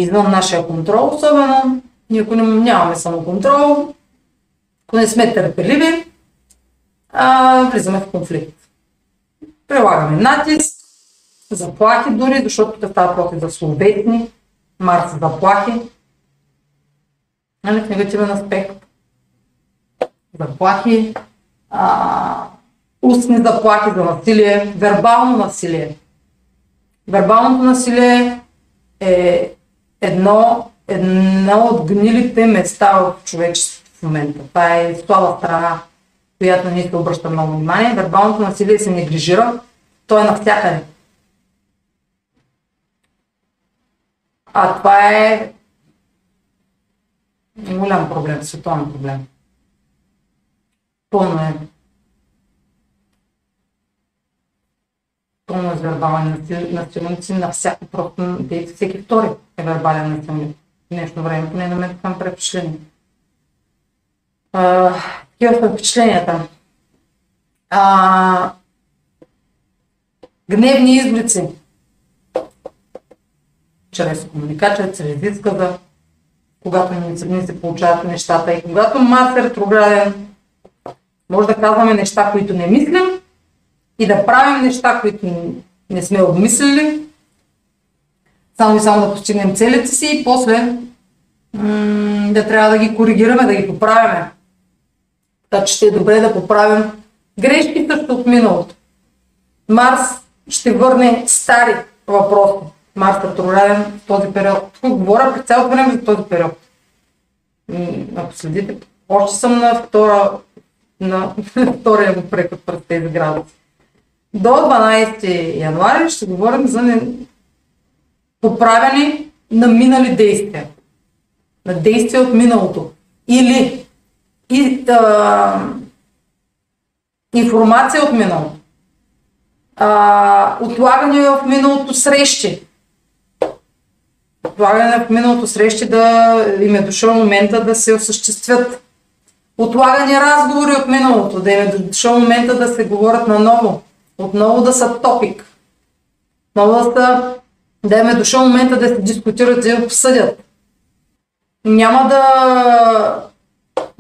извън нашия контрол, особено, ние ако нямаме самоконтрол, ако не сме търпеливи, а, влизаме в конфликт. Прилагаме натиск, заплахи дори, защото те става проти за словесни, Марс заплахи, нали, в негативен аспект. Заплахи, а, устни заплахи за насилие, вербално насилие. Вербалното насилие е едно едно от гнилите места в човечеството в момента. Това е слаба страна, която ние се обръща много внимание. Вербалното насилие се неглижира, то е навсякъде. А това е голям проблем, световен проблем. Пълно е. Пълно е с вербални насилници на всяко, просто всеки втори е вербален насилник днешно време, поне на мен така прави. Такива са впечатленията. А, гневни изблици. Чрез комуникация, чрез изказа, когато ни се получават нещата. И когато Марс е ретрограден, може да казваме неща, които не мислим и да правим неща, които не сме обмислили, само и само да постигнем целите си и после м- да трябва да ги коригираме, да ги поправяме. Така че ще е добре да поправим грешки също от миналото. Марс ще върне стари въпроси. Марс ретрограден в този период. Тук говоря през цялото време за този период. Ако следите, още съм на втора на [laughs] втория му преход през тези градуси. До 12 януари ще говорим за поправяне на минали действия. На действия от миналото. Или и, а, информация от миналото. А, отлагане в миналото срещи. Отлагане в миналото срещи да им е дошъл момента да се осъществят. Отлагане разговори от миналото, да им е дошъл момента да се говорят наново. Отново да са топик. Отново да са да им е дошъл момента да се дискутират и обсъдят. няма да...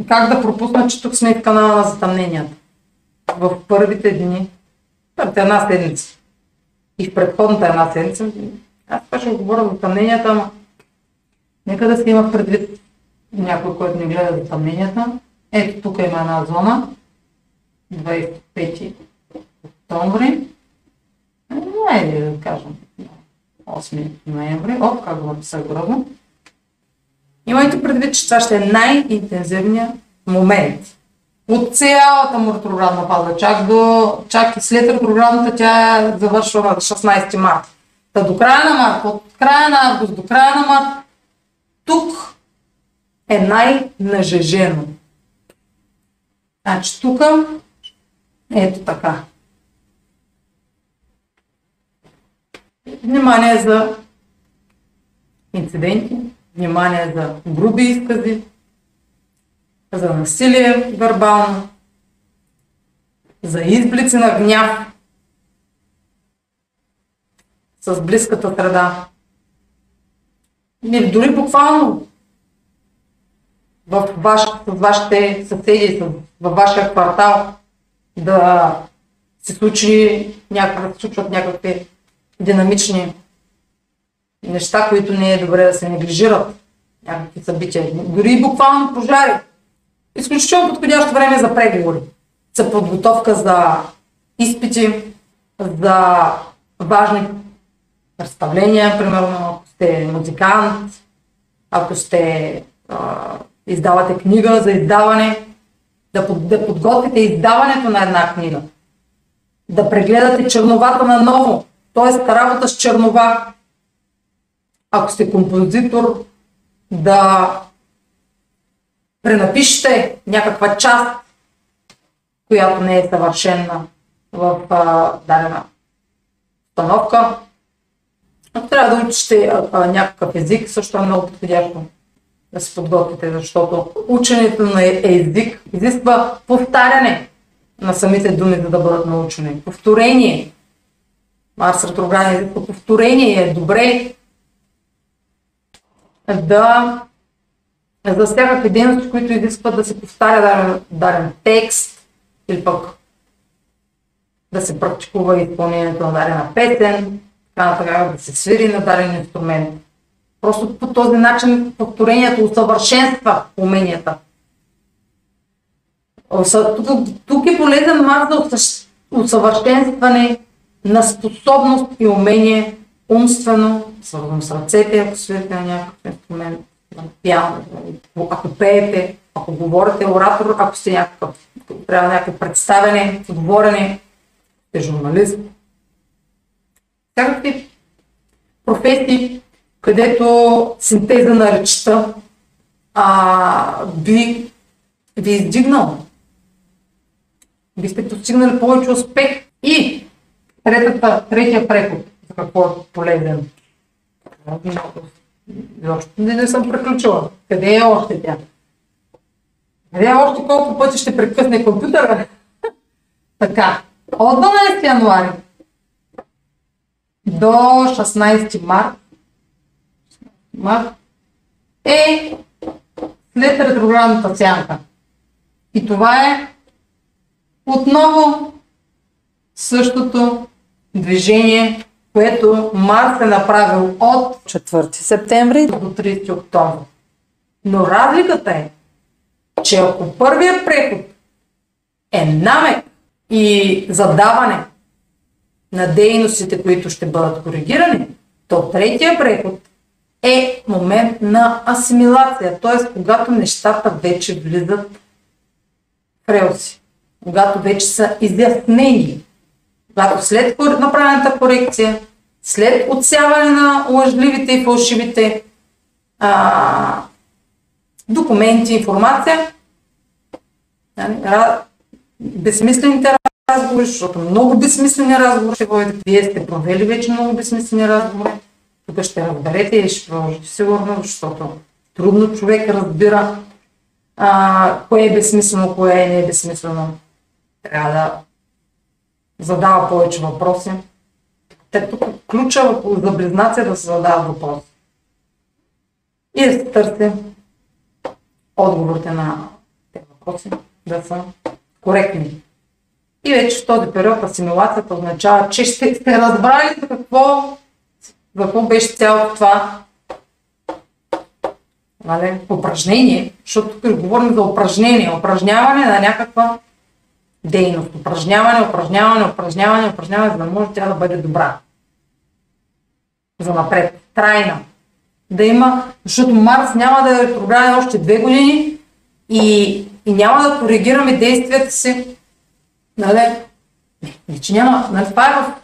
Как да пропусна, че тук сме в канала на затъмненията. В първите дни, първата една седмица и в предходната една седмица, аз това ще говоря за затъмненията, ама нека да се има предвид някой, който не гледа затъмненията. Ето тук има една зона, 25 октомври, айде да кажем 8 ноември, оп, как го написах грозно. Имайте предвид, че това ще е най-интензивният момент от цялата му ретроградна фаза, чак, до, чак и след ретроградната тя завършва на 16 марта. Та до края на март, от края на август до края на март, тук е най-нажежено. Значи тук, ето така. Внимание за инциденти, внимание за груби изкази, за насилие вербално, за изблици на гняв с близката среда. Не, дори буквално в ваш, с вашите съседи, във вашия квартал да се случи някакъв, се случват някакви динамични неща, които не е добре да се неглижират, някакви събития, дори и буквално пожари. Изключително подходящо време за преговори, за подготовка за изпити, за важни представления, примерно ако сте музикант, ако сте а, издавате книга за издаване, да, под, да подготвите издаването на една книга, да прегледате черновата на ново, т.е. работа с чернова. Ако сте композитор, да пренапишете някаква част, която не е съвършена в а, дадена установка. Ако трябва да учите а, някакъв език, също е много подходящо да се подготвите, защото ученето на език изисква повтаряне на самите думи, за да бъдат научени. Повторение. Марс ретрограден изисква повторение. Е добре да за всякакви дейности, които изискват да се повтаря даден, даден текст или пък да се практикува изпълнението на дадена песен, така нататък, да се свири на даден инструмент. Просто по този начин повторението усъвършенства уменията. Тук, тук е полезен Марс за усъвършенстване на способност и умение умствено, свързано с ръцете, ако свирите на някакъв инструмент, пиано, ако пеете, ако говорите оратор, ако сте някакъв, трябва някакво представяне, говорене, сте журналист. Всякакви професии, където синтеза на речта а, би ви издигнал. Бихте постигнали повече успех. И третата, третия преход, за какво е полезен. Още не, не съм приключила. Къде е още тя? Къде е още колко пъти ще прекъсне компютъра? [laughs] така, от 12 януари до 16 март, март е след ретроградната сянка. И това е отново същото движение, което Марс е направил от 4 септември до 30 октомври. Но разликата е, че ако първият преход е намек и задаване на дейностите, които ще бъдат коригирани, то третия преход е момент на асимилация, т.е. когато нещата вече влизат в релси, когато вече са изяснени, когато след направената корекция, след отсяване на лъжливите и фалшивите а, документи, информация, нали, безсмислените разговори, защото много безсмислени разговори ще водите. Вие сте провели вече много безсмислени разговори. Тук ще разберете и ще продължите сигурно, защото трудно човек разбира а, кое е безсмислено, кое е не е безсмислено. Трябва да задава повече въпроси. Те тук ключа за близнаци е да се задават въпроси. И да се търси отговорите на тези въпроси да са коректни. И вече в този период асимилацията означава, че ще сте разбрали за какво, какво беше цялото това нали, упражнение, защото тук говорим за упражнение, упражняване на някаква дейност. Упражняване, упражняване, упражняване, упражняване, за да може тя да бъде добра. За напред. Трайна. Да има, защото Марс няма да е ретрограден още две години и, и няма да коригираме действията си. Нали? Не, че няма. Нали, това е в...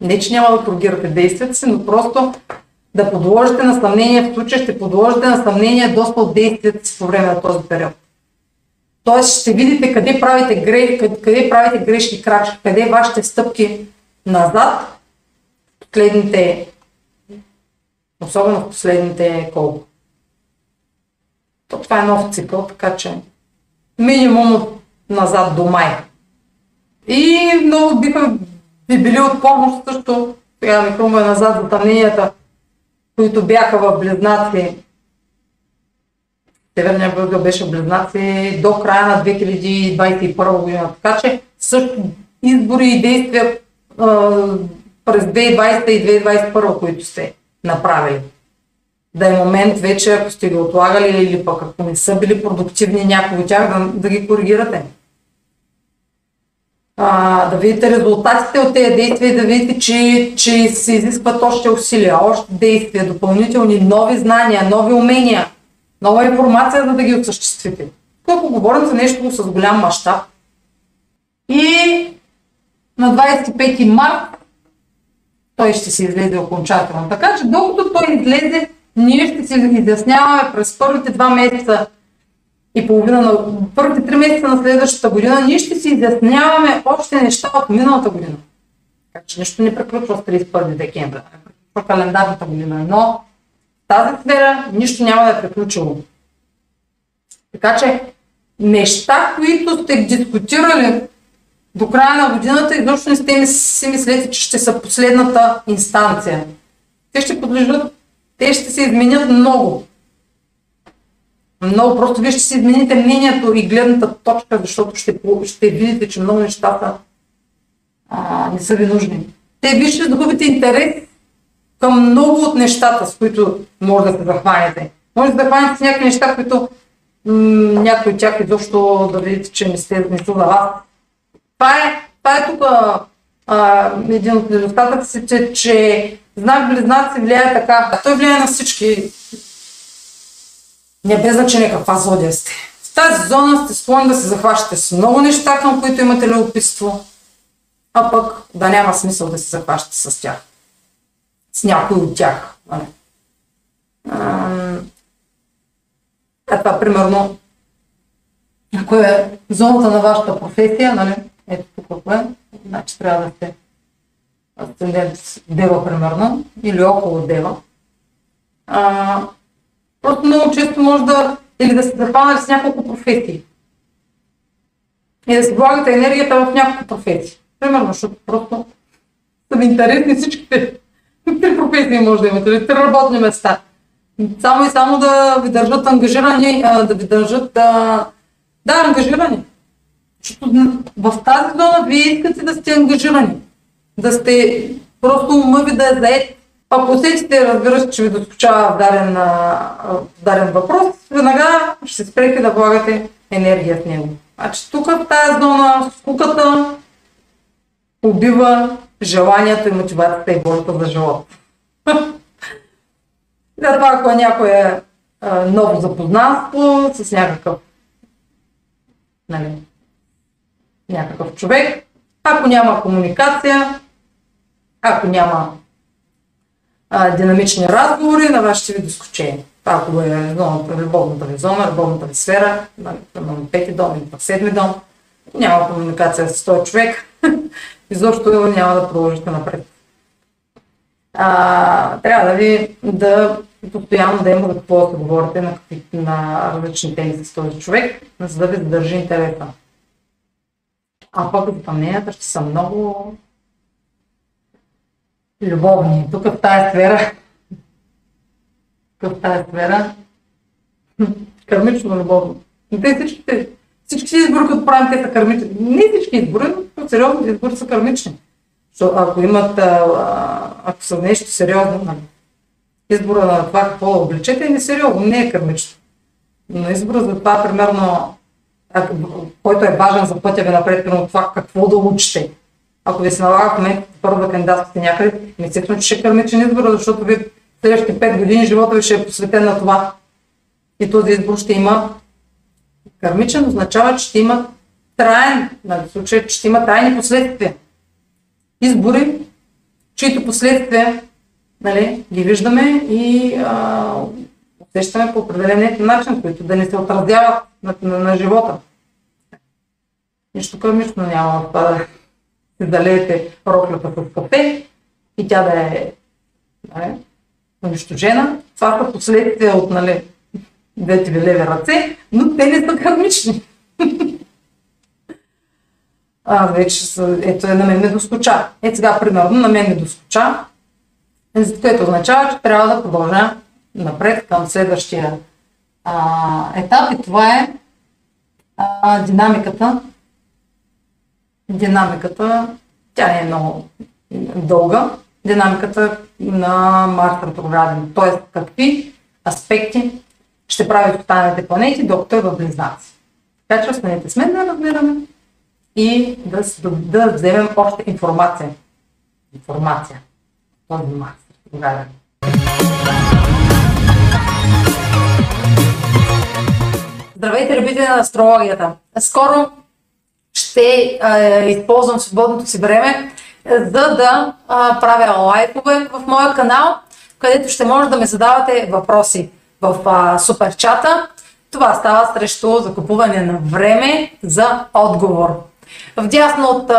Не, че няма да коригирате действията си, но просто да подложите на съмнение, в случая ще подложите на съмнение доста от действията си по време на този период. Тоест ще видите къде правите, къде, къде правите грешки крачки, къде вашите стъпки назад, последните, особено в последните колко. То това е нов цикъл, така че минимум назад до май. И много биха ви били от помощ също, сега ми хрумва назад за тъмненията, които бяха в Близнаци. Северния възел беше Близнаци до края на 2021 година. Така че също избори и действия през 2020 и 2021, които сте направили. Да е момент вече, ако сте ги отлагали или пък ако не са били продуктивни някои от тях, да, да ги коригирате а, да видите резултатите от тези действия и да видите, че, че се изискват още усилия, още действия, допълнителни, нови знания, нови умения, нова информация, за да ги осъществите. Ако говорим за нещо с голям мащаб. И на 25 март той ще се излезе окончателно. Така че докато той излезе, ние ще се изясняваме през първите два месеца и половина на първите три месеца на следващата година, ние ще си изясняваме още неща от миналата година. Така че нищо не приключва с 31 декември, по календарната година, но в тази сфера нищо няма да е приключило. Така че неща, които сте дискутирали до края на годината, изобщо не сте си мислете, че ще са последната инстанция. Те ще подлежат, те ще се изменят много. Много просто вие ще си измените мнението и гледната точка, защото ще, ще видите, че много нещата а, не са ви нужни. Те вие ще загубите интерес към много от нещата, с които може да се захванете. Може да захванете с някакви неща, които някои от тях изобщо да видите, че не, сте, не са за вас. Това е, това е тук а, един от недостатъците, че знак близнаци влияе така. Той влияе на всички не без значение каква зодия сте. В тази зона сте склонни да се захващате с много неща, към които имате любопитство, а пък да няма смисъл да се захващате с тях. С някой от тях. А това, примерно, ако е зоната на вашата професия, нали, ето тук е, значи трябва да сте асцендент дева, примерно, или около дева. А, Просто много често може да, или да се захванали с няколко професии. И да си влагате енергията в няколко професии. Примерно, защото просто са ви интересни всичките. Три професии може да имате, три работни места. Само и само да ви държат ангажирани, да ви държат да, да ангажирани. Защото в тази зона вие искате да сте ангажирани. Да сте просто ума ви да е заед ако усетите, разбира се, че ви доскучава в даден, в даден въпрос, веднага ще се спрете да влагате енергия в него. Значи тук в тази зона скуката убива желанието и мотивацията и волята за живот. [laughs] Затова ако някой е ново запознанство с някакъв, нали, някакъв човек, ако няма комуникация, ако няма а, динамични разговори на вашите ви доскочения. Ако е любовната ви зона, любовната ви сфера, нали, примерно пети дом или пък седми дом, няма комуникация с този човек, [laughs] изобщо няма да продължите напред. А, трябва да ви да постоянно да има какво да говорите на, на различни теми с този човек, за да ви задържи интереса. А пък допълненията ще са много любовни. Тук в тази сфера в тази сфера. [laughs] Кармично любовно. Те всичките, всички избори, които правим, те са кармични. Не всички избори, но сериозни избори са кармични. Защото ако имат, ако са нещо сериозно, нали, избора на това какво да облечете е несериозно, не е кърмично. Но избора за това, примерно, който е важен за пътя ви напред, примерно това какво да учите. Ако ви се налага в момента първо да кандидатствате някъде, естествено, че ще е кърмичен избор, защото ви следващите 5 години живота ви ще е посветен на това. И този избор ще има кармичен, означава, че ще има траен, нали, случай, че ще има трайни последствия. Избори, чието последствия нали, ги виждаме и усещаме по определен начин, които да не се отразяват на, на, на живота. Нищо къмично няма в това да се залеете роклята с кафе и тя да е нали, унищожена. Това са последствия от нали, двете ви леви ръце, но те не са кармични. [laughs] а, вече са, ето е на мен не доскоча. Ето сега, примерно, на мен не доскоча което означава, че трябва да продължа напред към следващия а, етап и това е а, динамиката. Динамиката, тя не е много дълга, динамиката на Марс ретрограден, т.е. какви аспекти ще правят останалите планети, докато е в Близнаци. Така че останете с мен да разбираме и да, да, да вземем още информация. Информация. Този Марс. Тогава. Здравейте, любители на астрологията! Скоро ще е, използвам свободното си време, е, за да е, правя лайкове в моя канал, където ще може да ме задавате въпроси в е, суперчата. Това става срещу закупуване на време за отговор. Вдясно от е,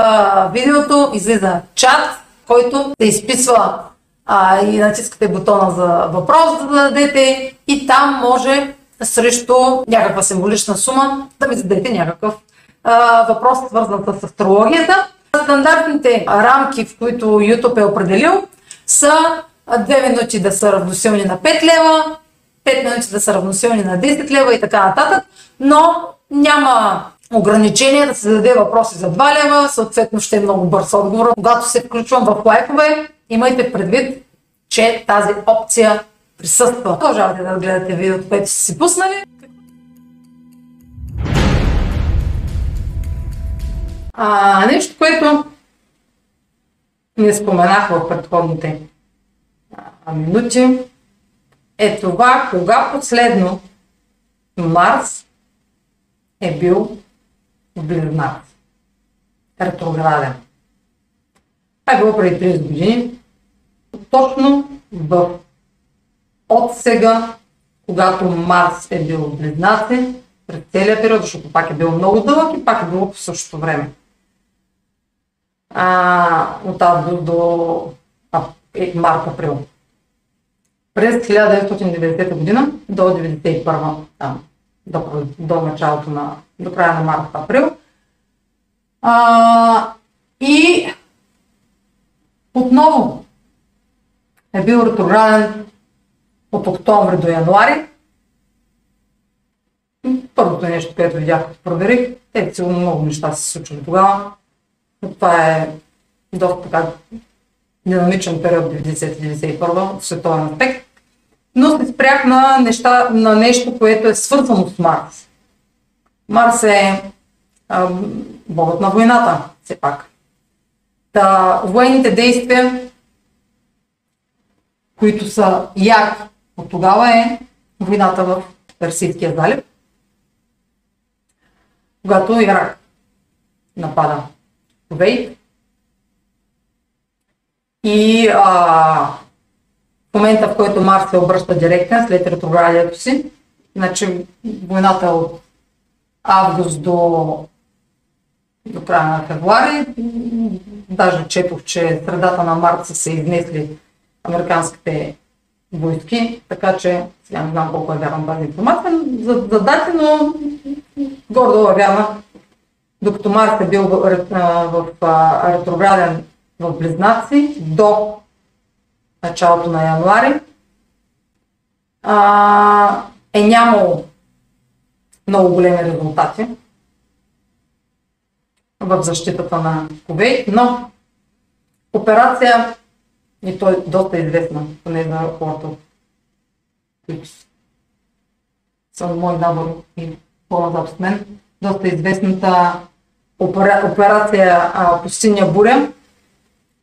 видеото излиза чат, който се изписва а, и натискате бутона за въпрос да дадете и там може срещу някаква символична сума да ми зададете някакъв а, въпрос, свързан с астрологията. Стандартните рамки, в които YouTube е определил, са 2 минути да са равносилни на 5 лева, 5 минути да са равносилни на 10 лева и така нататък, но няма ограничение да се даде въпроси за 2 лева, съответно ще е много бърз отговор. Когато се включвам в лайфове, имайте предвид, че тази опция присъства. Продължавате да гледате видеото, което си пуснали. А, нещо, което не споменах в предходните а, минути, е това, кога последно Марс е бил в Близнак. Ретрограден. Това е било преди 30 години точно в от сега, когато Марс е бил Близнаци, през целия период, защото пак е бил много дълъг и пак е било по същото време. А, от август до е, март-април. През 1990 година до 1991 там, до, до началото на, до края на март-април. А, и отново е бил ретрограден от октомври до януари. Първото нещо, което видях, като проверих, е сигурно много неща се случвали тогава. Но това е доста така динамичен период 90-91 в световен аспект. Но се спрях на, неща, на нещо, което е свързано с Марс. Марс е а, богът на войната, все пак. Та, военните действия които са ярки от тогава е войната в Персийския залив, когато Ирак напада Кувейт. И а, в момента, в който Марс се обръща директно след ретроградието си, значи войната от август до, до края на февруари, даже четох, че средата на март са се изнесли американските войски, така че сега не знам колко е вярна тази информация, за, за дати, но гордо е вярна. Докато Марс е бил в, в, в, ретрограден в Близнаци до началото на януари, а, е нямало много големи резултати в защитата на Ковейт, но операция, и то е доста известна, поне за хората, които са мой набор и по-назад от мен, доста известната опера, операция а, Пустиня буря,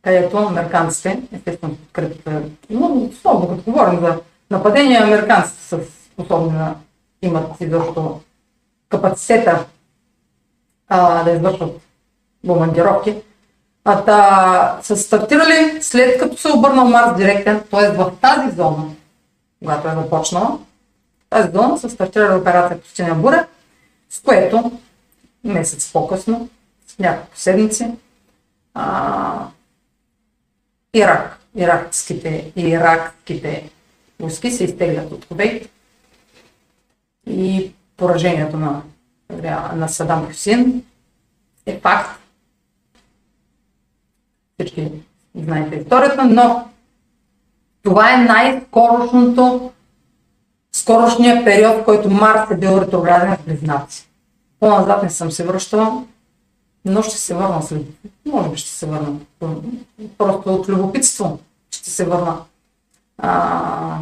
където американците, естествено, подкрепят, но много като говорим за нападения, американците са способни да имат изобщо капацитета а, да извършват бомбардировки. А, та, са стартирали след като се обърнал Марс директен, т.е. в тази зона, когато е започнала, тази зона са стартирали операция Пустиня буря, с което месец по-късно, с няколко седмици, а, Ирак, иракските иракските войски се изтеглят от Кувейт и поражението на, на Садам Хусин е факт. Всички знаете историята, но това е най-скорошното скорошния период, в който Марс е бил ретрограден в Близнаци. По-назад не съм се връщала, но ще се върна след. Може би ще се върна. Просто от любопитство ще се върна. А,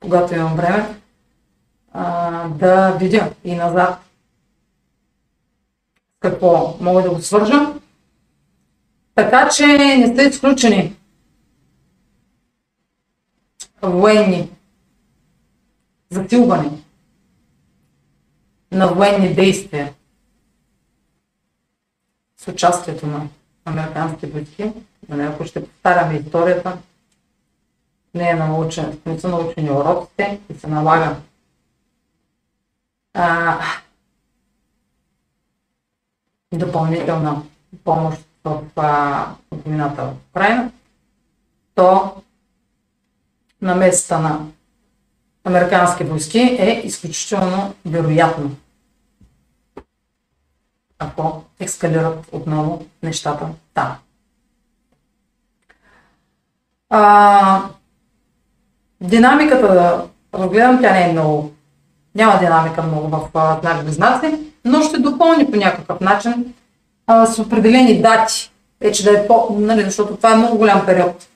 когато имам време, а, да видя и назад какво мога да го свържа. Така че не сте изключени военни затилване на военни действия с участието на американски войски. Нали, ако ще повтаряме историята, не, е научен, не са научени уроците и се налага а, допълнителна помощ в войната в Украина, то на места на американски войски е изключително вероятно, ако ескалират отново нещата там. А, динамиката да разгледам, тя не е много, няма динамика много в знак близнаци, но ще допълни по някакъв начин а, с определени дати, вече да е по, нали, защото това е много голям период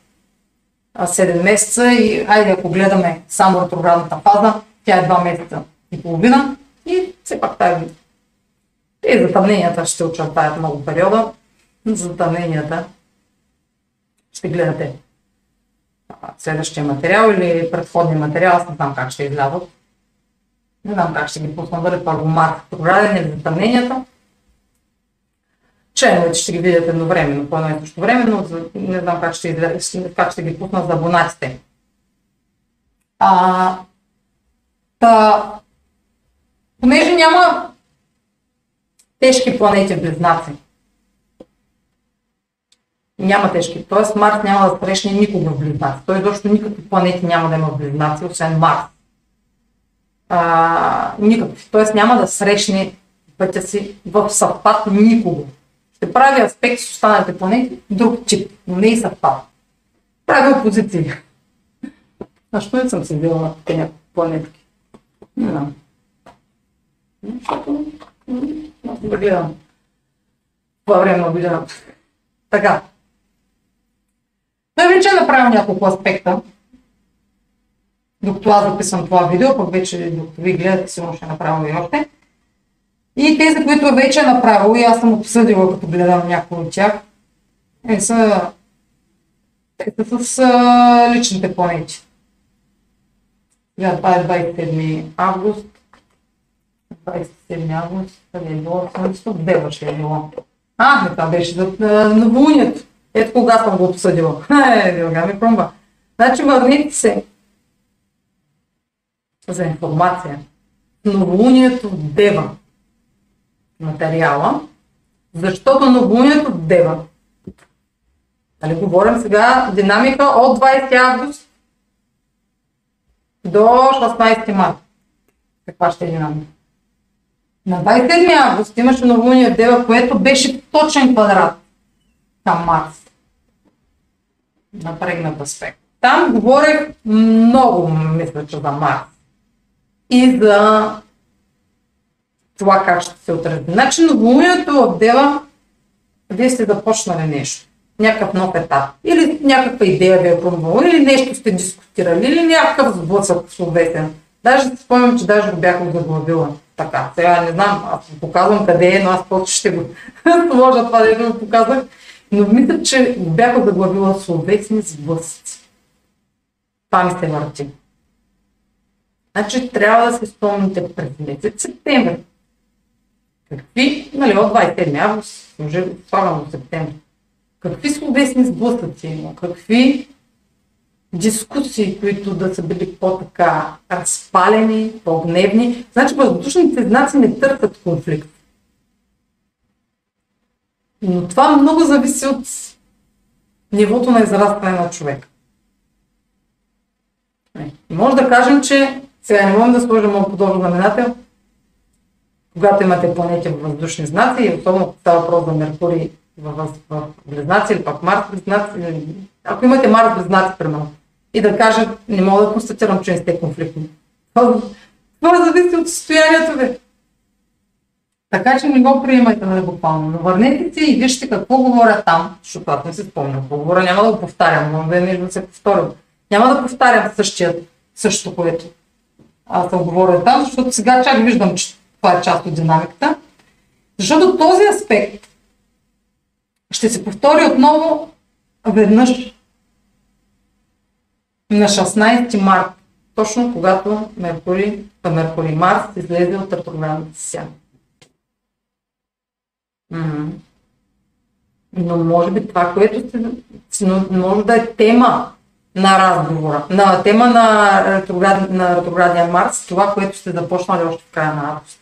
7 месеца и айде ако гледаме само ретроградната фаза, тя е 2 месеца и половина и все пак тази и затъмненията ще очертаят много периода. Затъмненията ще гледате следващия материал или предходния материал, аз не знам как ще излязат. Не знам как ще ги пусна, първо март ретрограден или затъмненията. Членовете ще ги видят едновременно, по едно и също време, но не знам как ще, как ще ги пусна за абонатите. А, та, понеже няма тежки планети в близнаци, няма тежки, т.е. Марс няма да срещне никога в близнаци. Той изобщо никакви планети няма да има в близнаци, освен Марс. А, никакви. Т.е. няма да срещне пътя си в съвпад никога ще прави аспект с останалите планети, друг тип, но не и съвпада. Прави опозиции. [laughs] Защо не съм се била на тези планетки? Не знам. Защото да гледам това време на годината. Така. Той вече е направил няколко аспекта. Докато аз записвам това видео, пък вече докато ви гледате, сигурно ще направя и още. И тези, които вече е направил, и аз съм обсъдила, като гледам някои от тях, е, са, те са с а, личните планети. Сега е 27 август. 27 август, къде е било? Съмнително, дева ще е било. А, не, това беше за новолунието. Ето кога съм го обсъдила. [laughs] Е, ми промба. Значи върнете се за информация. Новолунието Дева материала, защото новолунието Дева. Нали, говорим сега динамика от 20 август до 16 марта. Каква ще е динамика? На 27 август имаше новолуние Дева, което беше точен квадрат към Марс. Напрегнат аспект. Там говорех много, мисля, че за Марс. И за това как ще се отрази. Значи новолунието в Дева, вие сте започнали нещо. Някакъв нов етап. Или някаква идея ви е пробвала, или нещо сте дискутирали, или някакъв сблъсък словесен. Даже си спомням, че даже го бях заглавила. Така, сега не знам, аз показвам къде е, но аз после ще го [laughs] сложа това, да го показах. Но мисля, че го бях заглавила словесни сблъсъци. Това ми се върти. Значи трябва да се спомните през месец септември. Какви, нали, от 27 август, уже слагам до септември. Какви словесни сблъсъци има? Какви дискусии, които да са били по-така разпалени, по-гневни. Значи въздушните знаци не търсят конфликт. Но това много зависи от нивото на израстване на човек. И може да кажем, че сега не можем да сложим много подобно знаменател, когато имате планети в въздушни знаци, и особено ако става въпрос за Меркурий в, в, Близнаци или пак Марс Близнаци, ако имате Марс Близнаци, примерно, и да кажат, не мога да констатирам, че не сте конфликтни. Това, зависи от състоянието ви. Така че не го приемайте нали, буквално. Но върнете се и вижте какво говоря там, защото аз не си спомням говоря, няма да го повтарям, но да е да се повторя. Няма да повтарям същия, същото, което аз съм говорил там, защото сега чак виждам, че това е част от динамиката. Защото този аспект ще се повтори отново веднъж на 16 март, точно когато Меркурий, Меркурий Марс излезе от ретроградната си сянка. Но може би това, което сте, може да е тема на разговора, на тема на, ретроград, на ретроградния Марс, това, което сте започнали още в края на август.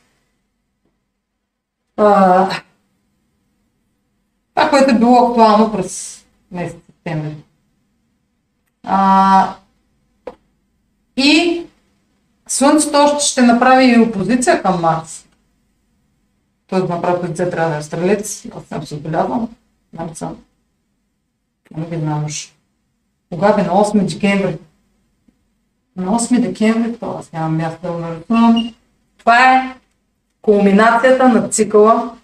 това, което е било актуално през месец септември. А, и Слънцето ще направи и опозиция към Марс. Да направи позиция трябва да е стрелец. Аз съм се отбелязвам. Нали съм. Не видна уж. Кога бе на 8 декември? На 8 декември, това аз нямам място да го нарисувам. Това е кулминацията на цикъла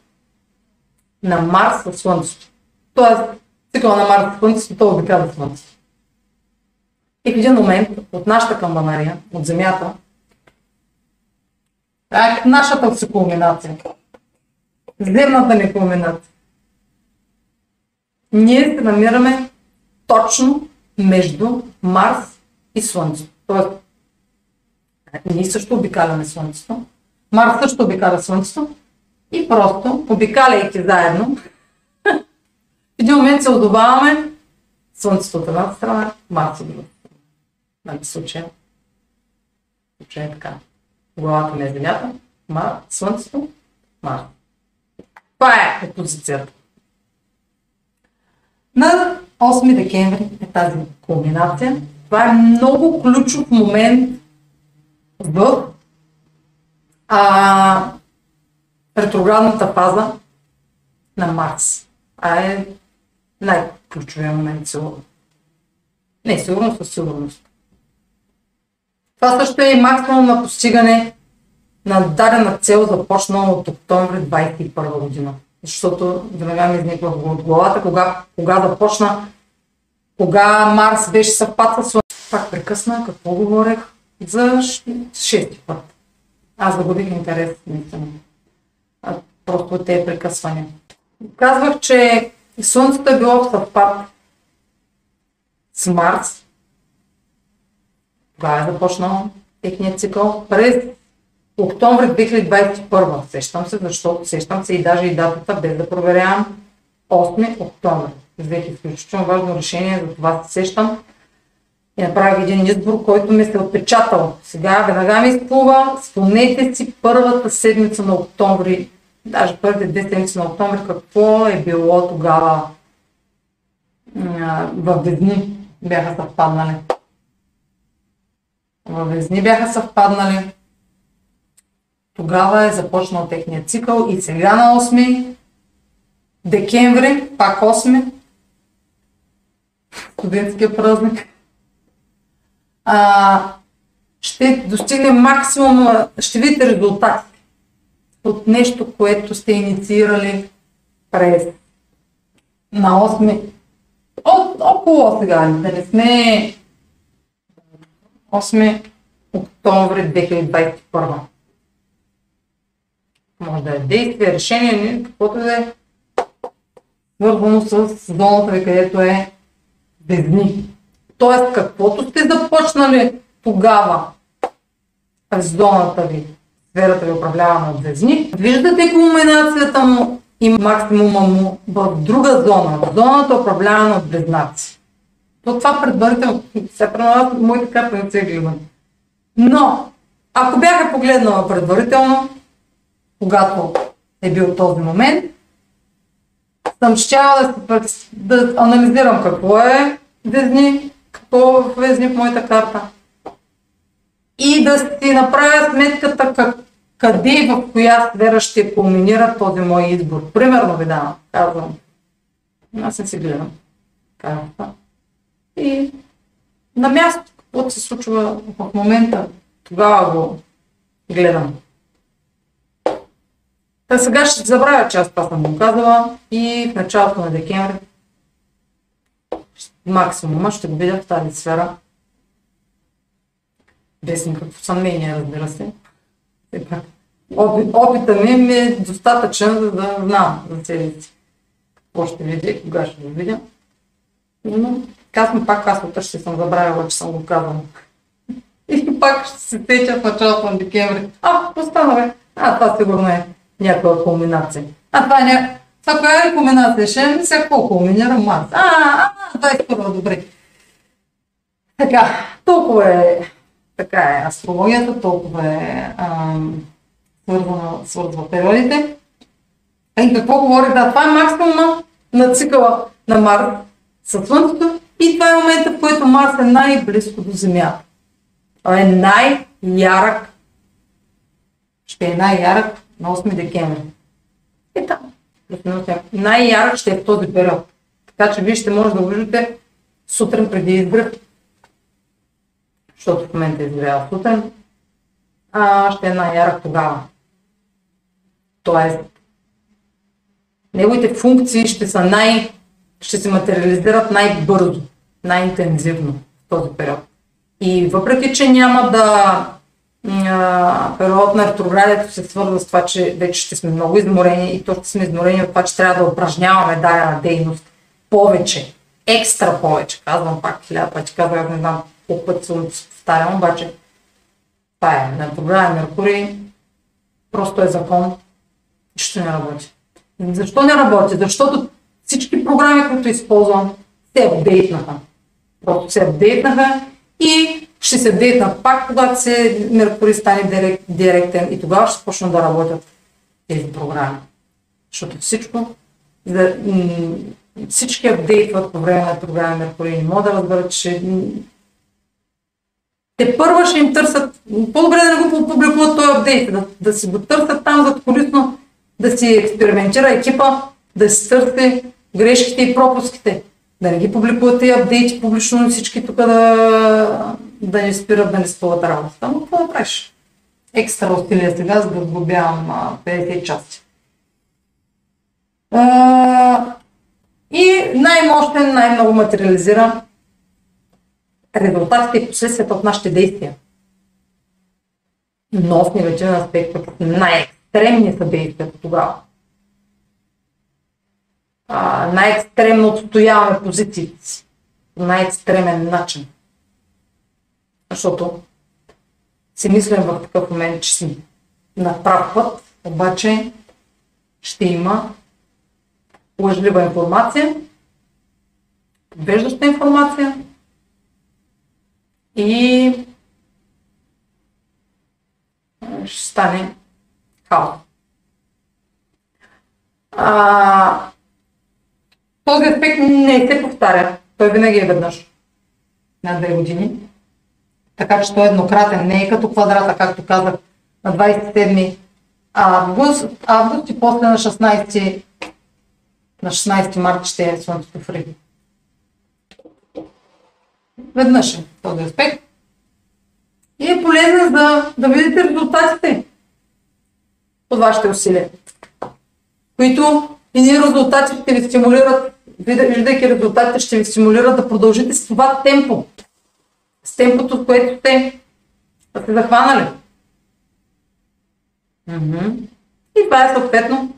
на Марс в Слънцето. Тоест, цикъла на Марс в Слънцето, той обикаля Слънцето. И в един момент от нашата камбанария, от Земята, е нашата си кулминация. Земната ни кулминация. Ние се намираме точно между Марс и Слънцето. Тоест, ние също обикаляме Слънцето. Марс също обикаля Слънцето. И просто, обикаляйки заедно, [laughs] в един момент се отдававаме Слънцето от едната страна, Марс от другата нали, случая. Случая е така. Главата ми е Земята, Мар, Слънцето, Мар. Това е позицията. На 8 декември е тази кулминация. Това е много ключов момент в а, ретроградната фаза на Марс. А е най-ключовия момент сигурно. Не, сигурно със сигурност. Това също е и максимум на постигане на дадена цел, започнала от октомври 2021 година. Защото веднага ми изниква от главата, кога, кога започна, кога Марс беше съвпад с Пак прекъсна, какво говорех? За шести път. Аз загубих интерес, наистина. Просто те прекъсвания. Казвах, че Слънцето е било в съвпад с Марс това е започнал техният цикъл през октомври 2021. Сещам се, защото сещам се и даже и датата, без да проверявам. 8 октомври. Взех изключително важно решение, за това се сещам. И направих един избор, който ми се е отпечатал. Сега веднага ми изплува. Спомнете си първата седмица на октомври, даже първите две седмици на октомври, какво е било тогава в Везни бяха съвпаднали във Везни бяха съвпаднали. Тогава е започнал техния цикъл и сега на 8 декември, пак 8, студентския празник, а, ще достигне максимума, ще видите резултати от нещо, което сте инициирали през на 8 от, около сега, да не сме 8 октомври 2021. Може да е действие, решение, каквото да е свързано с зоната ви, където е бездни. Тоест, каквото сте започнали тогава в зоната ви, сферата ви управлявана от бездни, виждате кулминацията му и максимума му в друга зона, в зоната управлявана от близнаци. То това предварително, при нас моите карти не се гледат. Но, ако бяха погледнала предварително, когато е бил този момент, съм щяла да, да анализирам какво е Везни, какво Везни в моята карта. И да си направя сметката как, къде и в коя сфера ще кулминира този мой избор. Примерно ви давам, казвам. Аз не си гледам карта. И на място, каквото се случва в момента, тогава го гледам. Та сега ще забравя, че аз това съм го казала и в началото на декември максимума ще го видя в тази сфера. Без никакво съмнение, разбира се. Опит, опита ми, ми е достатъчен, за да знам за си какво ще видя и кога ще го видя. Но казвам пак, аз утре ще съм забравила, че съм го казала. [laughs] И пак ще се сетя в началото на декември. А, остана бе. А, това сигурно е някаква кулминация. А това е това коя е кулминация? Ще ми сега какво кулминира Марс? А, а, 21 добре. Така, толкова е, така е астрологията, толкова е свързана, свързва периодите. И какво говори? Да, това е максимума на цикъла на Марс със Слънцето и това е момента, в който Марс е най-близко до Земята. Той е най-ярък, ще е най-ярък на 8 декември. И там. Най-ярък ще е в този период. Така че вие ще може да го виждате сутрин преди изгрев, защото в момента е изгрява сутрин, а ще е най-ярък тогава. Тоест, неговите функции ще са най- ще се материализират най-бързо, най-интензивно в този период. И въпреки, че няма да период на ретроградието се свързва с това, че вече ще сме много изморени и то ще сме изморени от това, че трябва да упражняваме дадена дейност повече, екстра повече. Казвам пак хиляда пъти, казвам, не знам колко пъти се повтарям, обаче това е на ретрограден Меркурий, просто е закон, нищо не работи. Защо не работи? Защото всички програми, които използвам, се апдейтнаха. Просто се апдейтнаха и ще се дейтнат пак, когато се Меркурий стане директ, директен и тогава ще почнат да работят тези програми. Защото всичко, да, всички апдейтват по време на програми Меркурий. Не могат да разберат, че те първа ще им търсят, по-добре да не го публикуват този апдейт, да, да си го търсят там зад колисно, да си експериментира екипа, да си търси грешките и пропуските. Да не ги публикуват и апдейти публично всички тук да, да не спират да не спъват работата. Но какво да правиш? Екстра усилия сега, за да сглобявам 50 части. И най-мощен, най-много материализира резултатите и последствията от нашите действия. Но в негативен аспект, най-екстремни са действията тогава. най-екстремно отстояваме позициите си най-екстремен начин. Защото си мислим в такъв момент, че си на прав път, обаче ще има лъжлива информация, подвеждаща информация и ще стане хаос. А, този аспект не се повтаря. Той винаги е веднъж на две години. Така че той е еднократен, не е като квадрата, както казах, на 27 август, август и после на 16, на 16 марта ще е Слънцето в Риби. Веднъж е този аспект. да, да видите резултатите от вашите усилия, които и ние резултатите ще ви стимулират, виждайки резултатите, ще ви стимулират да продължите с това темпо, с темпото, в което сте, сте захванали. И това е съответно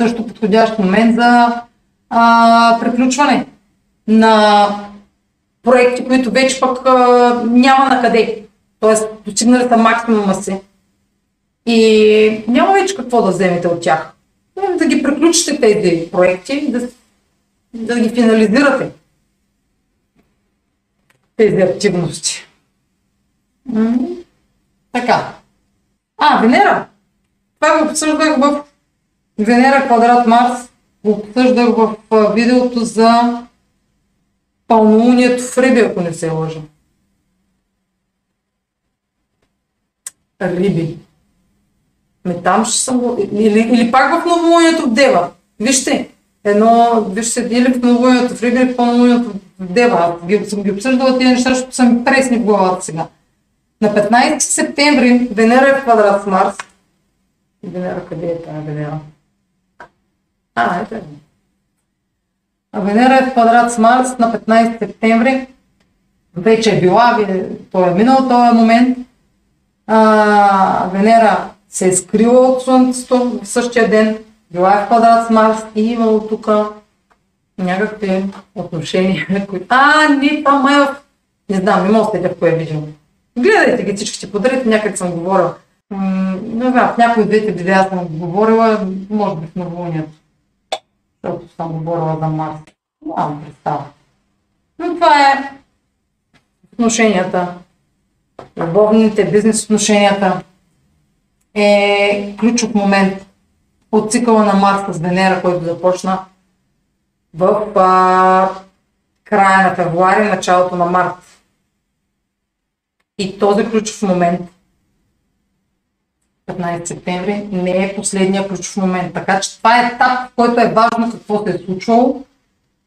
също подходящ момент за а, приключване на проекти, които вече пък а, няма на къде. Тоест, достигнали са максимума си. И няма вече какво да вземете от тях. Да ги приключите тези проекти, да, да ги финализирате. Тези активности. Така. А, Венера. Това го обсъждах в Венера квадрат Марс. Го обсъждах в видеото за пълнолунието в Риби, ако не се лъжа. Риби. Ме там ще съм. Или, или пак в новолунието в Дева. Вижте, едно, вижте, или в новолунието в или в пълнолунието в Дева. Аз съм ги обсъждала тези неща, защото са ми пресни в главата сега. На 15 септември Венера е в квадрат с Марс. Венера, къде е тази Венера? А, ето е. Венера е в квадрат с Марс на 15 септември. Вече е била, той е минал този момент. А, Венера се е скрила от Слънцето в същия ден. Била е в квадрат с Марс и имало тук някакви отношения, [laughs] които... А, не, това май в... Не знам, не мога да в кое видео. Гледайте ги всичките подред, някак съм говорила. Не знам, в някои двете видеа съм говорила, може би в новолунието защото съм говорила за Марс. Нямам представа. Но това е отношенията, любовните, бизнес отношенията е ключов момент от цикъла на Марс с Венера, който започна в а, края на февруари, началото на март. И този ключов момент 15 септември не е последния ключов момент. Така че това е етап, в който е важно какво се е случвало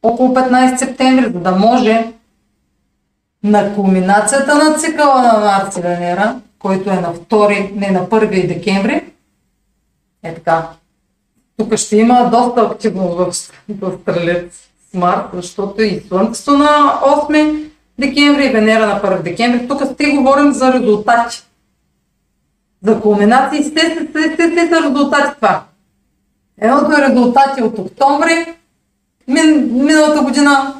около 15 септември, за да може на кулминацията на цикъла на Марс и Венера, който е на 2, не на 1 декември, е така. Тук ще има доста активност в, в Стрелец с Марс, защото и Слънцето на 8 декември и Венера на 1 декември. Тук сте говорим за резултати за кулминации. Сте, сте, сте, сте, са резултати това. Едното е резултати от октомври мин, миналата година,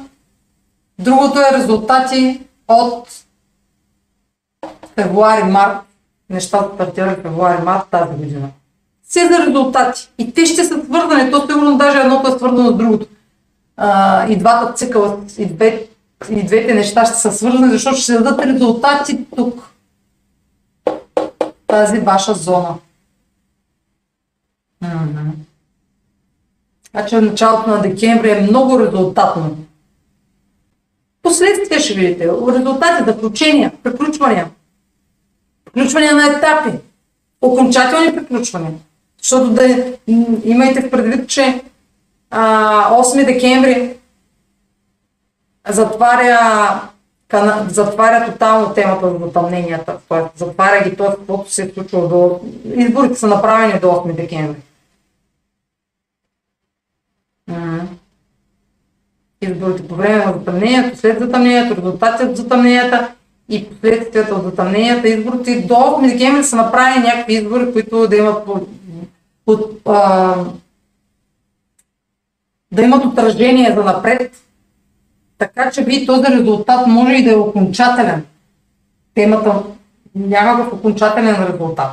другото е резултати от февруари-март. Нещата стартират февруари-март тази година. Все за резултати. И те ще са свързани. То сигурно даже едното е свързано с другото. А, и двата цикъла, и, две, и двете неща ще са свързани, защото ще дадат резултати тук тази ваша зона. Значи началото на декември е много резултатно. Последствия ще видите. Резултати, заключения, приключвания. Приключвания на етапи. Окончателни приключвания. Защото да имайте в предвид, че а, 8 декември затваря затваря тотално темата за затъмненията. Т.е. затваря ги това, каквото се е случило до... Изборите са направени до 8 декември. Изборите по време на затъмнението, след затъмнението, резултатите от затъмненията и последствията от затъмненията, изборите до 8 декември са направени някакви избори, които да имат по, по, а, да имат отражение за напред така че би този резултат може и да е окончателен. Темата няма в окончателен резултат.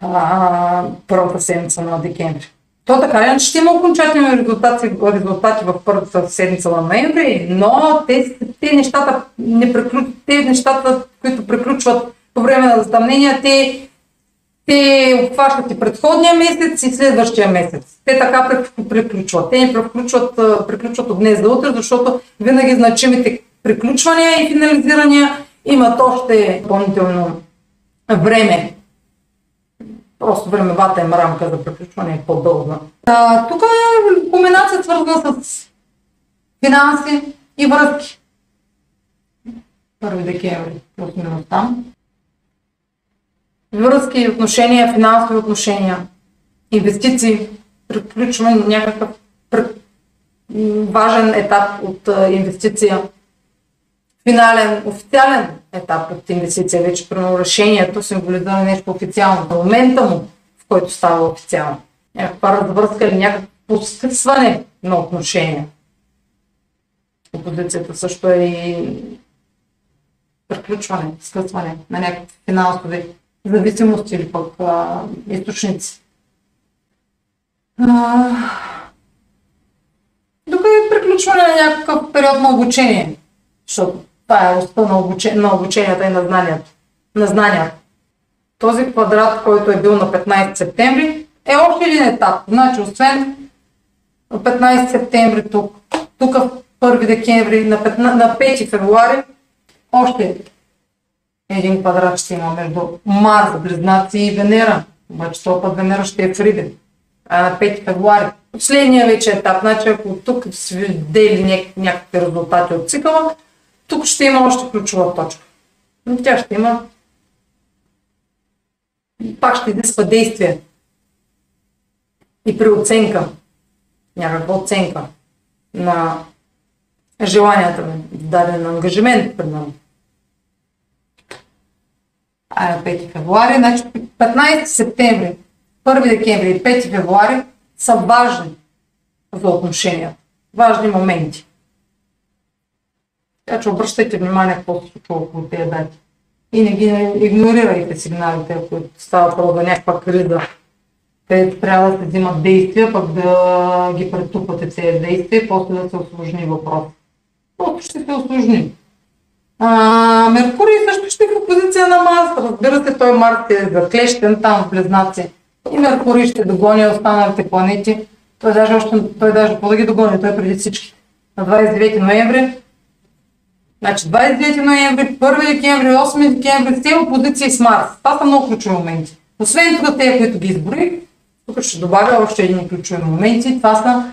А, първата седмица на декември. То така ли, ще има окончателни резултати, резултати в първата седмица на ноември, но те, те, нещата, не те нещата, които приключват по време на затъмнения, те те обхващат и предходния месец и следващия месец. Те така приключват. Те не приключват, приключват от днес за утре, защото винаги значимите приключвания и финализирания имат още допълнително време. Просто времевата им рамка за приключване е по-дълга. тук е комбинация свързана с финанси и връзки. 1 декември, плюс-минус там. Връзки, отношения, финансови отношения, инвестиции, приключване на някакъв важен етап от инвестиция, финален, официален етап от инвестиция, вече примерно решението символизира нещо официално. В момента му, в който става официално. Някаква развръзка или някакво скъсване на отношения. Опозицията също е и приключване, скъсване на някакви финансови зависимости или пък а, източници. А, докато е приключване на някакъв период на обучение, защото това е оста на, обучение, на обученията и на знанието. На знанията. Този квадрат, който е бил на 15 септември, е още един етап. Значи, освен на 15 септември тук, тук 1 декември, на 5, на 5 февруари, още един квадрат ще има между Марс, Близнаци и Венера. Обаче този път Венера ще е в Риби. А на 5 февруари. Последния вече етап. Значи ако тук си видели някакви резултати от цикъла, тук ще има още ключова точка. Но тя ще има пак ще изисква действие и при оценка, някаква оценка на желанията ми, даден ангажимент, примерно. А на 5 февруари, значи 15 септември, 1 декември и 5 февруари са важни за отношенията. Важни моменти. Така че обръщайте внимание какво се случва около тези дати. И не ги игнорирайте сигналите, ако става про за някаква криза, където трябва да се взимат действия, пък да ги претупате тези действия и после да се осложни въпрос. Просто ще се осложни. А, Меркурий също ще е в позиция на Марс. Разбира се, той Марс е заклещен там в Близнаци. И Меркурий ще догони останалите планети. Той даже, още, той даже по да ги догони, той преди всички. На 29 ноември Значи 29 ноември, 1 декември, 8 декември, все опозиции с Марс. Това са много ключови моменти. Освен тук тези, които ги изборих, тук ще добавя още един ключови моменти. Това са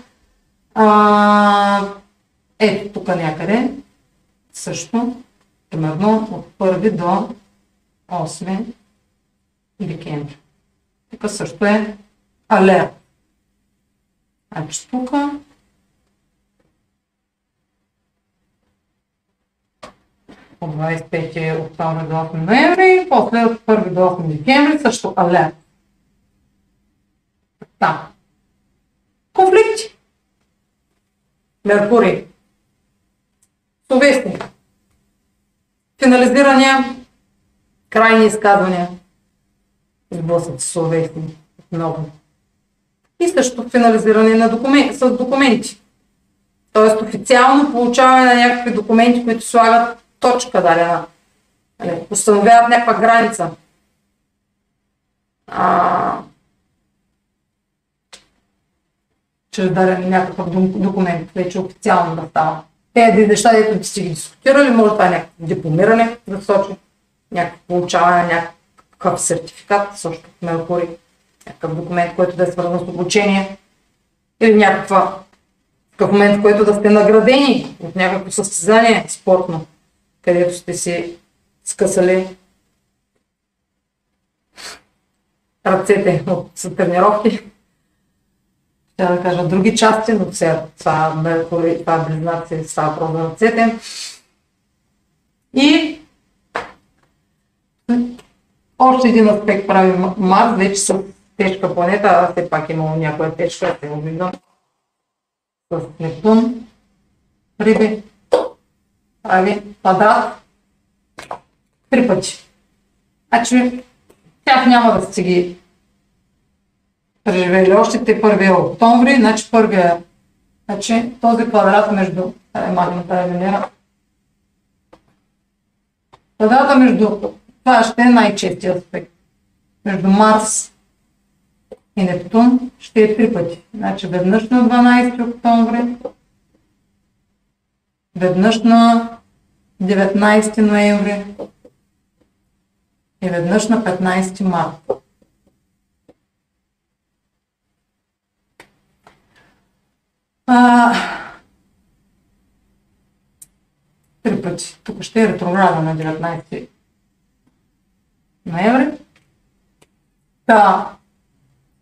а, ето тук някъде също, примерно от 1 до 8 декември. Тук също е алерт. Значи тук от 25 октомври до 8 ноември, после от 1 до 8 декември също алерт. Да. Конфликти. Меркурий. Словесни. Финализирания. Крайни изказвания. Сблъсъци словесни. Много. И също финализиране на документи, с документи. Тоест официално получаване на някакви документи, които слагат точка дадена. Нали, установяват някаква граница. А, чрез даден някакъв документ, вече официално да става. Тези неща, дето сте ги дискутирали, може това е някакво дипломиране да сочи, някакво получаване някакъв сертификат, също в Меркурий, някакъв документ, който да е свързан с обучение или някаква в момент, в който да сте наградени от някакво състезание спортно където сте си скъсали ръцете от тренировки. Ще да кажа други части, но сега това, Меркурий, това близнаци става въпрос на ръцете. И още един аспект прави Марс, вече са тежка планета, а все пак имало някоя тежка, те го виждам. С Нептун, Риби, прави квадрат три пъти. Значи, тях няма да сте ги преживели още те първия октомври, значи първия, значи този квадрат между, е махна тази Венера, квадрата между, това ще е най-честия аспект, между Марс и Нептун ще е три пъти. Значи веднъж на 12 октомври, веднъж на 19 ноември и веднъж на 15 марта. Три пъти. Тук ще е ретроградно на 19 ноември. Да.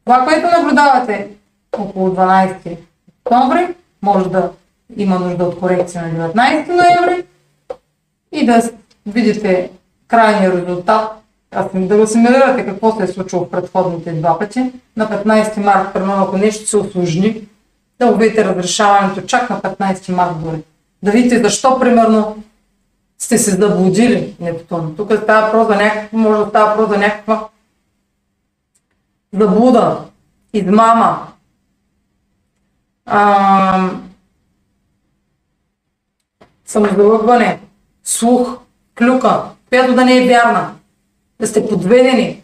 Това, което наблюдавате около 12 октомври, може да има нужда от корекция на 19 ноември и да видите крайния резултат, да го симулирате какво се е случило в предходните два пъти. На 15 март, примерно, ако нещо се осложни, да го видите разрешаването чак на 15 март дори. Да видите защо, примерно, сте се заблудили Нептун. Тук става въпрос за някаква, може да става въпрос за някаква заблуда, измама, а, самозалъгване, слух, клюка, която да не е вярна, да сте подведени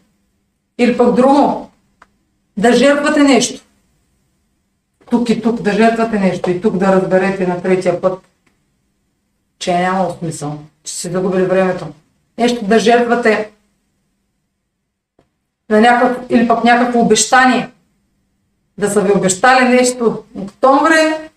или пък друго, да жертвате нещо. Тук и тук да жертвате нещо и тук да разберете на третия път, че е нямало смисъл, че си загубили времето. Нещо да жертвате на някакъв, или пък някакво обещание, да са ви обещали нещо октомври,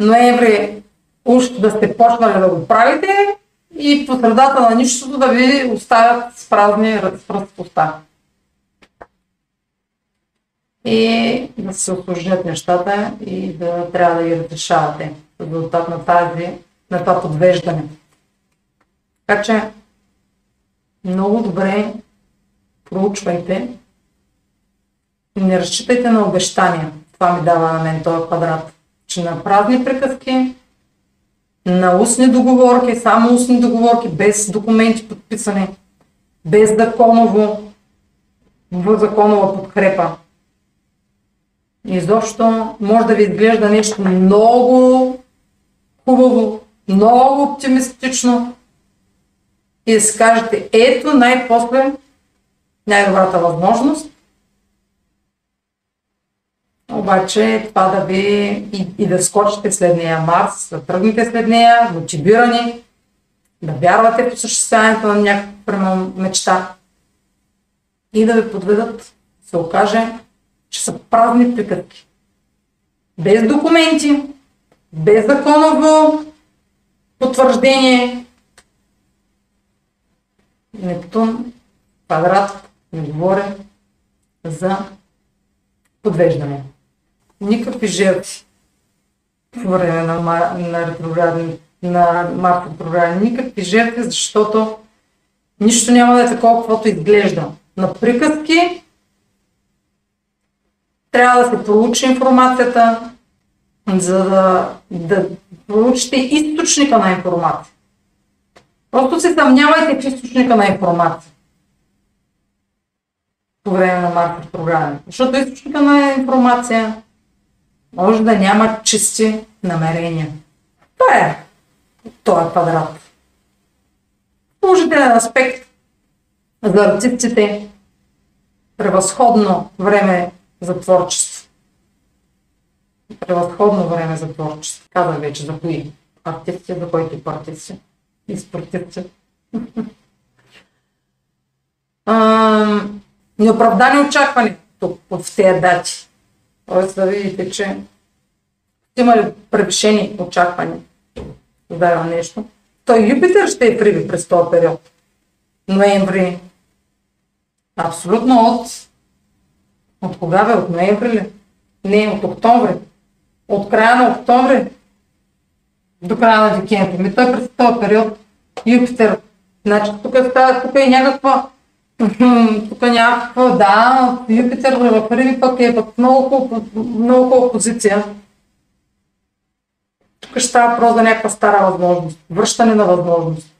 ноември уж да сте почнали да го правите и по средата на нищото да ви оставят с празни разпроста. И да се осложнят нещата и да трябва да ги разрешавате в резултат на, тази, на това подвеждане. Така че много добре проучвайте не разчитайте на обещания. Това ми дава на мен този квадрат. Че на празни приказки на устни договорки, само устни договорки, без документи подписани, без законово, законова подкрепа. Изобщо може да ви изглежда нещо много хубаво, много оптимистично и да си кажете, ето най-после най-добрата възможност. Обаче това да ви и, и да скочите след нея Марс, да тръгнете след нея, мотивирани, да вярвате в осъществяването на някаква мечта и да ви подведат, се окаже, че са празни приказки. Без документи, без законово потвърждение. Нептун, квадрат, не говоря за подвеждане никакви жертви по време на, на ретрограден, на Март ретрограден, никакви жертви, защото нищо няма да е такова, каквото изглежда. На приказки трябва да се получи информацията, за да, да получите източника на информация. Просто се съмнявайте в източника на информация по време на Март програми. Защото източника на информация може да няма чисти намерения. Това е този квадрат. Положителен аспект за артистите. Превъзходно време за творчество. Превъзходно време за творчество. Казах вече за кои артисти, за които артисти и спортисти. [laughs] неоправдани очаквания тук в тези дати. Тоест да видите, че има ли превишени очаквания за нещо. Той Юпитер ще е приви през този период. Ноември. Абсолютно от... От кога бе? От ноември ли? Не, от октомври. От края на октомври до края на декември. Ми той през този период Юпитер. Значи тук, става, тук е някаква [laughs] тук някаква, да, Юпитер в Риби пък е в много, много хубава позиция. Тук ще става въпрос за някаква стара възможност, връщане на възможност.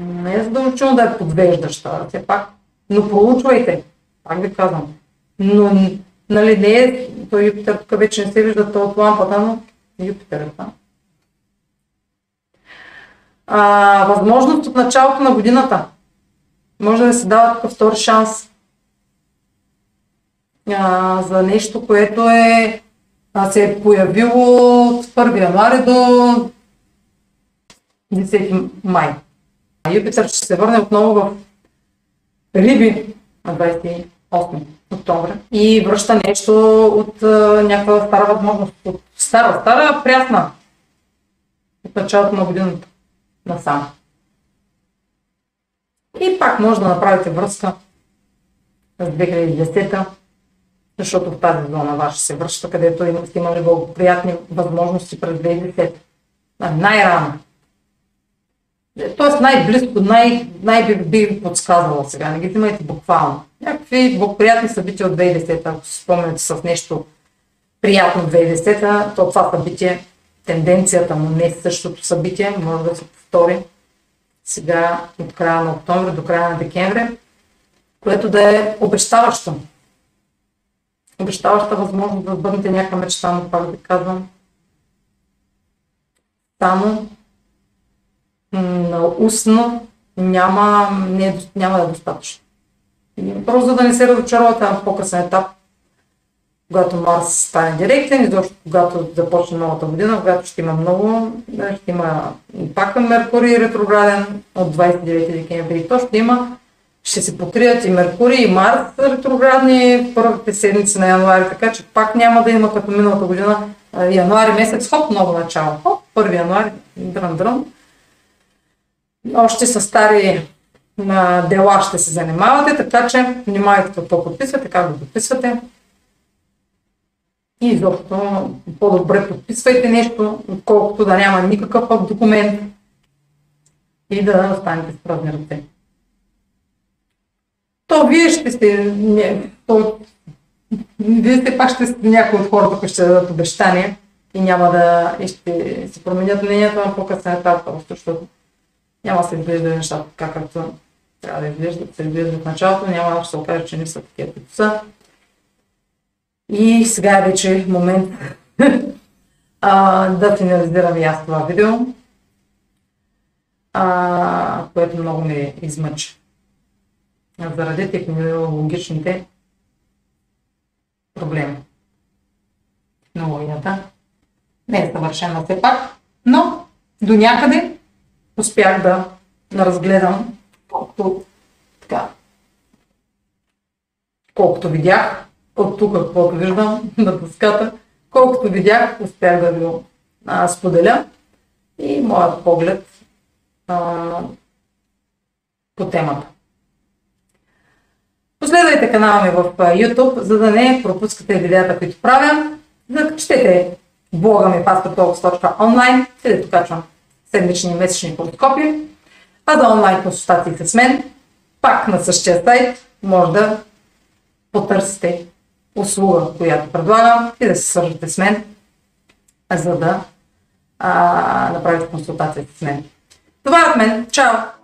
Не е задължително да е подвеждаща, все пак, но проучвайте, пак ви казвам. Но, нали, не е, той Юпитер тук вече не се вижда това от лампата, но Юпитер е там а, възможност от началото на годината. Може да се дава такъв втори шанс а, за нещо, което е, а, се е появило от 1 януари до 10 май. Юпитър ще се върне отново в Риби на 28 октомври и връща нещо от а, някаква стара възможност. От стара, стара, прясна от началото на годината насам. И пак може да направите връзка с 2010 защото в тази зона ваша се връща, където сте имали благоприятни възможности през 2010. Най-рано. Тоест най-близко, най- най- би подсказвала сега, не ги взимайте буквално. Някакви благоприятни събития от 2010, ако се спомняте с нещо приятно 2010, то това събитие, тенденцията му не същото събитие, може да се повтори сега от края на октомври до края на декември, което да е обещаващо. Обещаваща възможност да сбъднете някаква мечта, но пак да казвам. Само устно няма, не, няма да е достатъчно. Просто да не се разочаровате на по-късен етап, когато Марс стане директен и когато започне новата година, когато ще има много, ще има пак Меркурий ретрограден от 29 декември то ще има, ще се покрият и Меркурий и Марс ретроградни първите седмици на януари, така че пак няма да има като миналата година януари месец, хоп, ново начало, хоп, 1 януари, дрън, дрън. Още с стари на дела ще се занимавате, така че внимавайте какво подписвате, как го подписвате. И изобщо по-добре подписвайте нещо, отколкото да няма никакъв документ и да останете с празни ръце. То вие ще сте, не, то, вие сте пак ще сте някои от хората, които ще дадат обещания и няма да и ще се променят мнението на по-късен етап, защото няма да се изглежда нещата така, както трябва да изглеждат, се изглеждат в началото, няма да се окаже, че не са такива, които са. И сега е вече момент [laughs] а, да финализирам и аз това видео, а, което много ме измъчи. Заради технологичните проблеми. Технологията не е съвършена все пак, но до някъде успях да, да разгледам колкото, така, колкото видях от тук, каквото виждам [laughs] на дъската, колкото видях, успях да го споделя и моят поглед а, по темата. Последвайте канала ми в YouTube, за да не пропускате видеята, които правя. Четете блога ми pastortalks.online, където качвам седмични и месечни хороскопи. А за онлайн консултации с мен, пак на същия сайт, може да потърсите услуга, която предлагам и да се свържете с мен, за да а, направите консултация с мен. Това е от мен. Чао!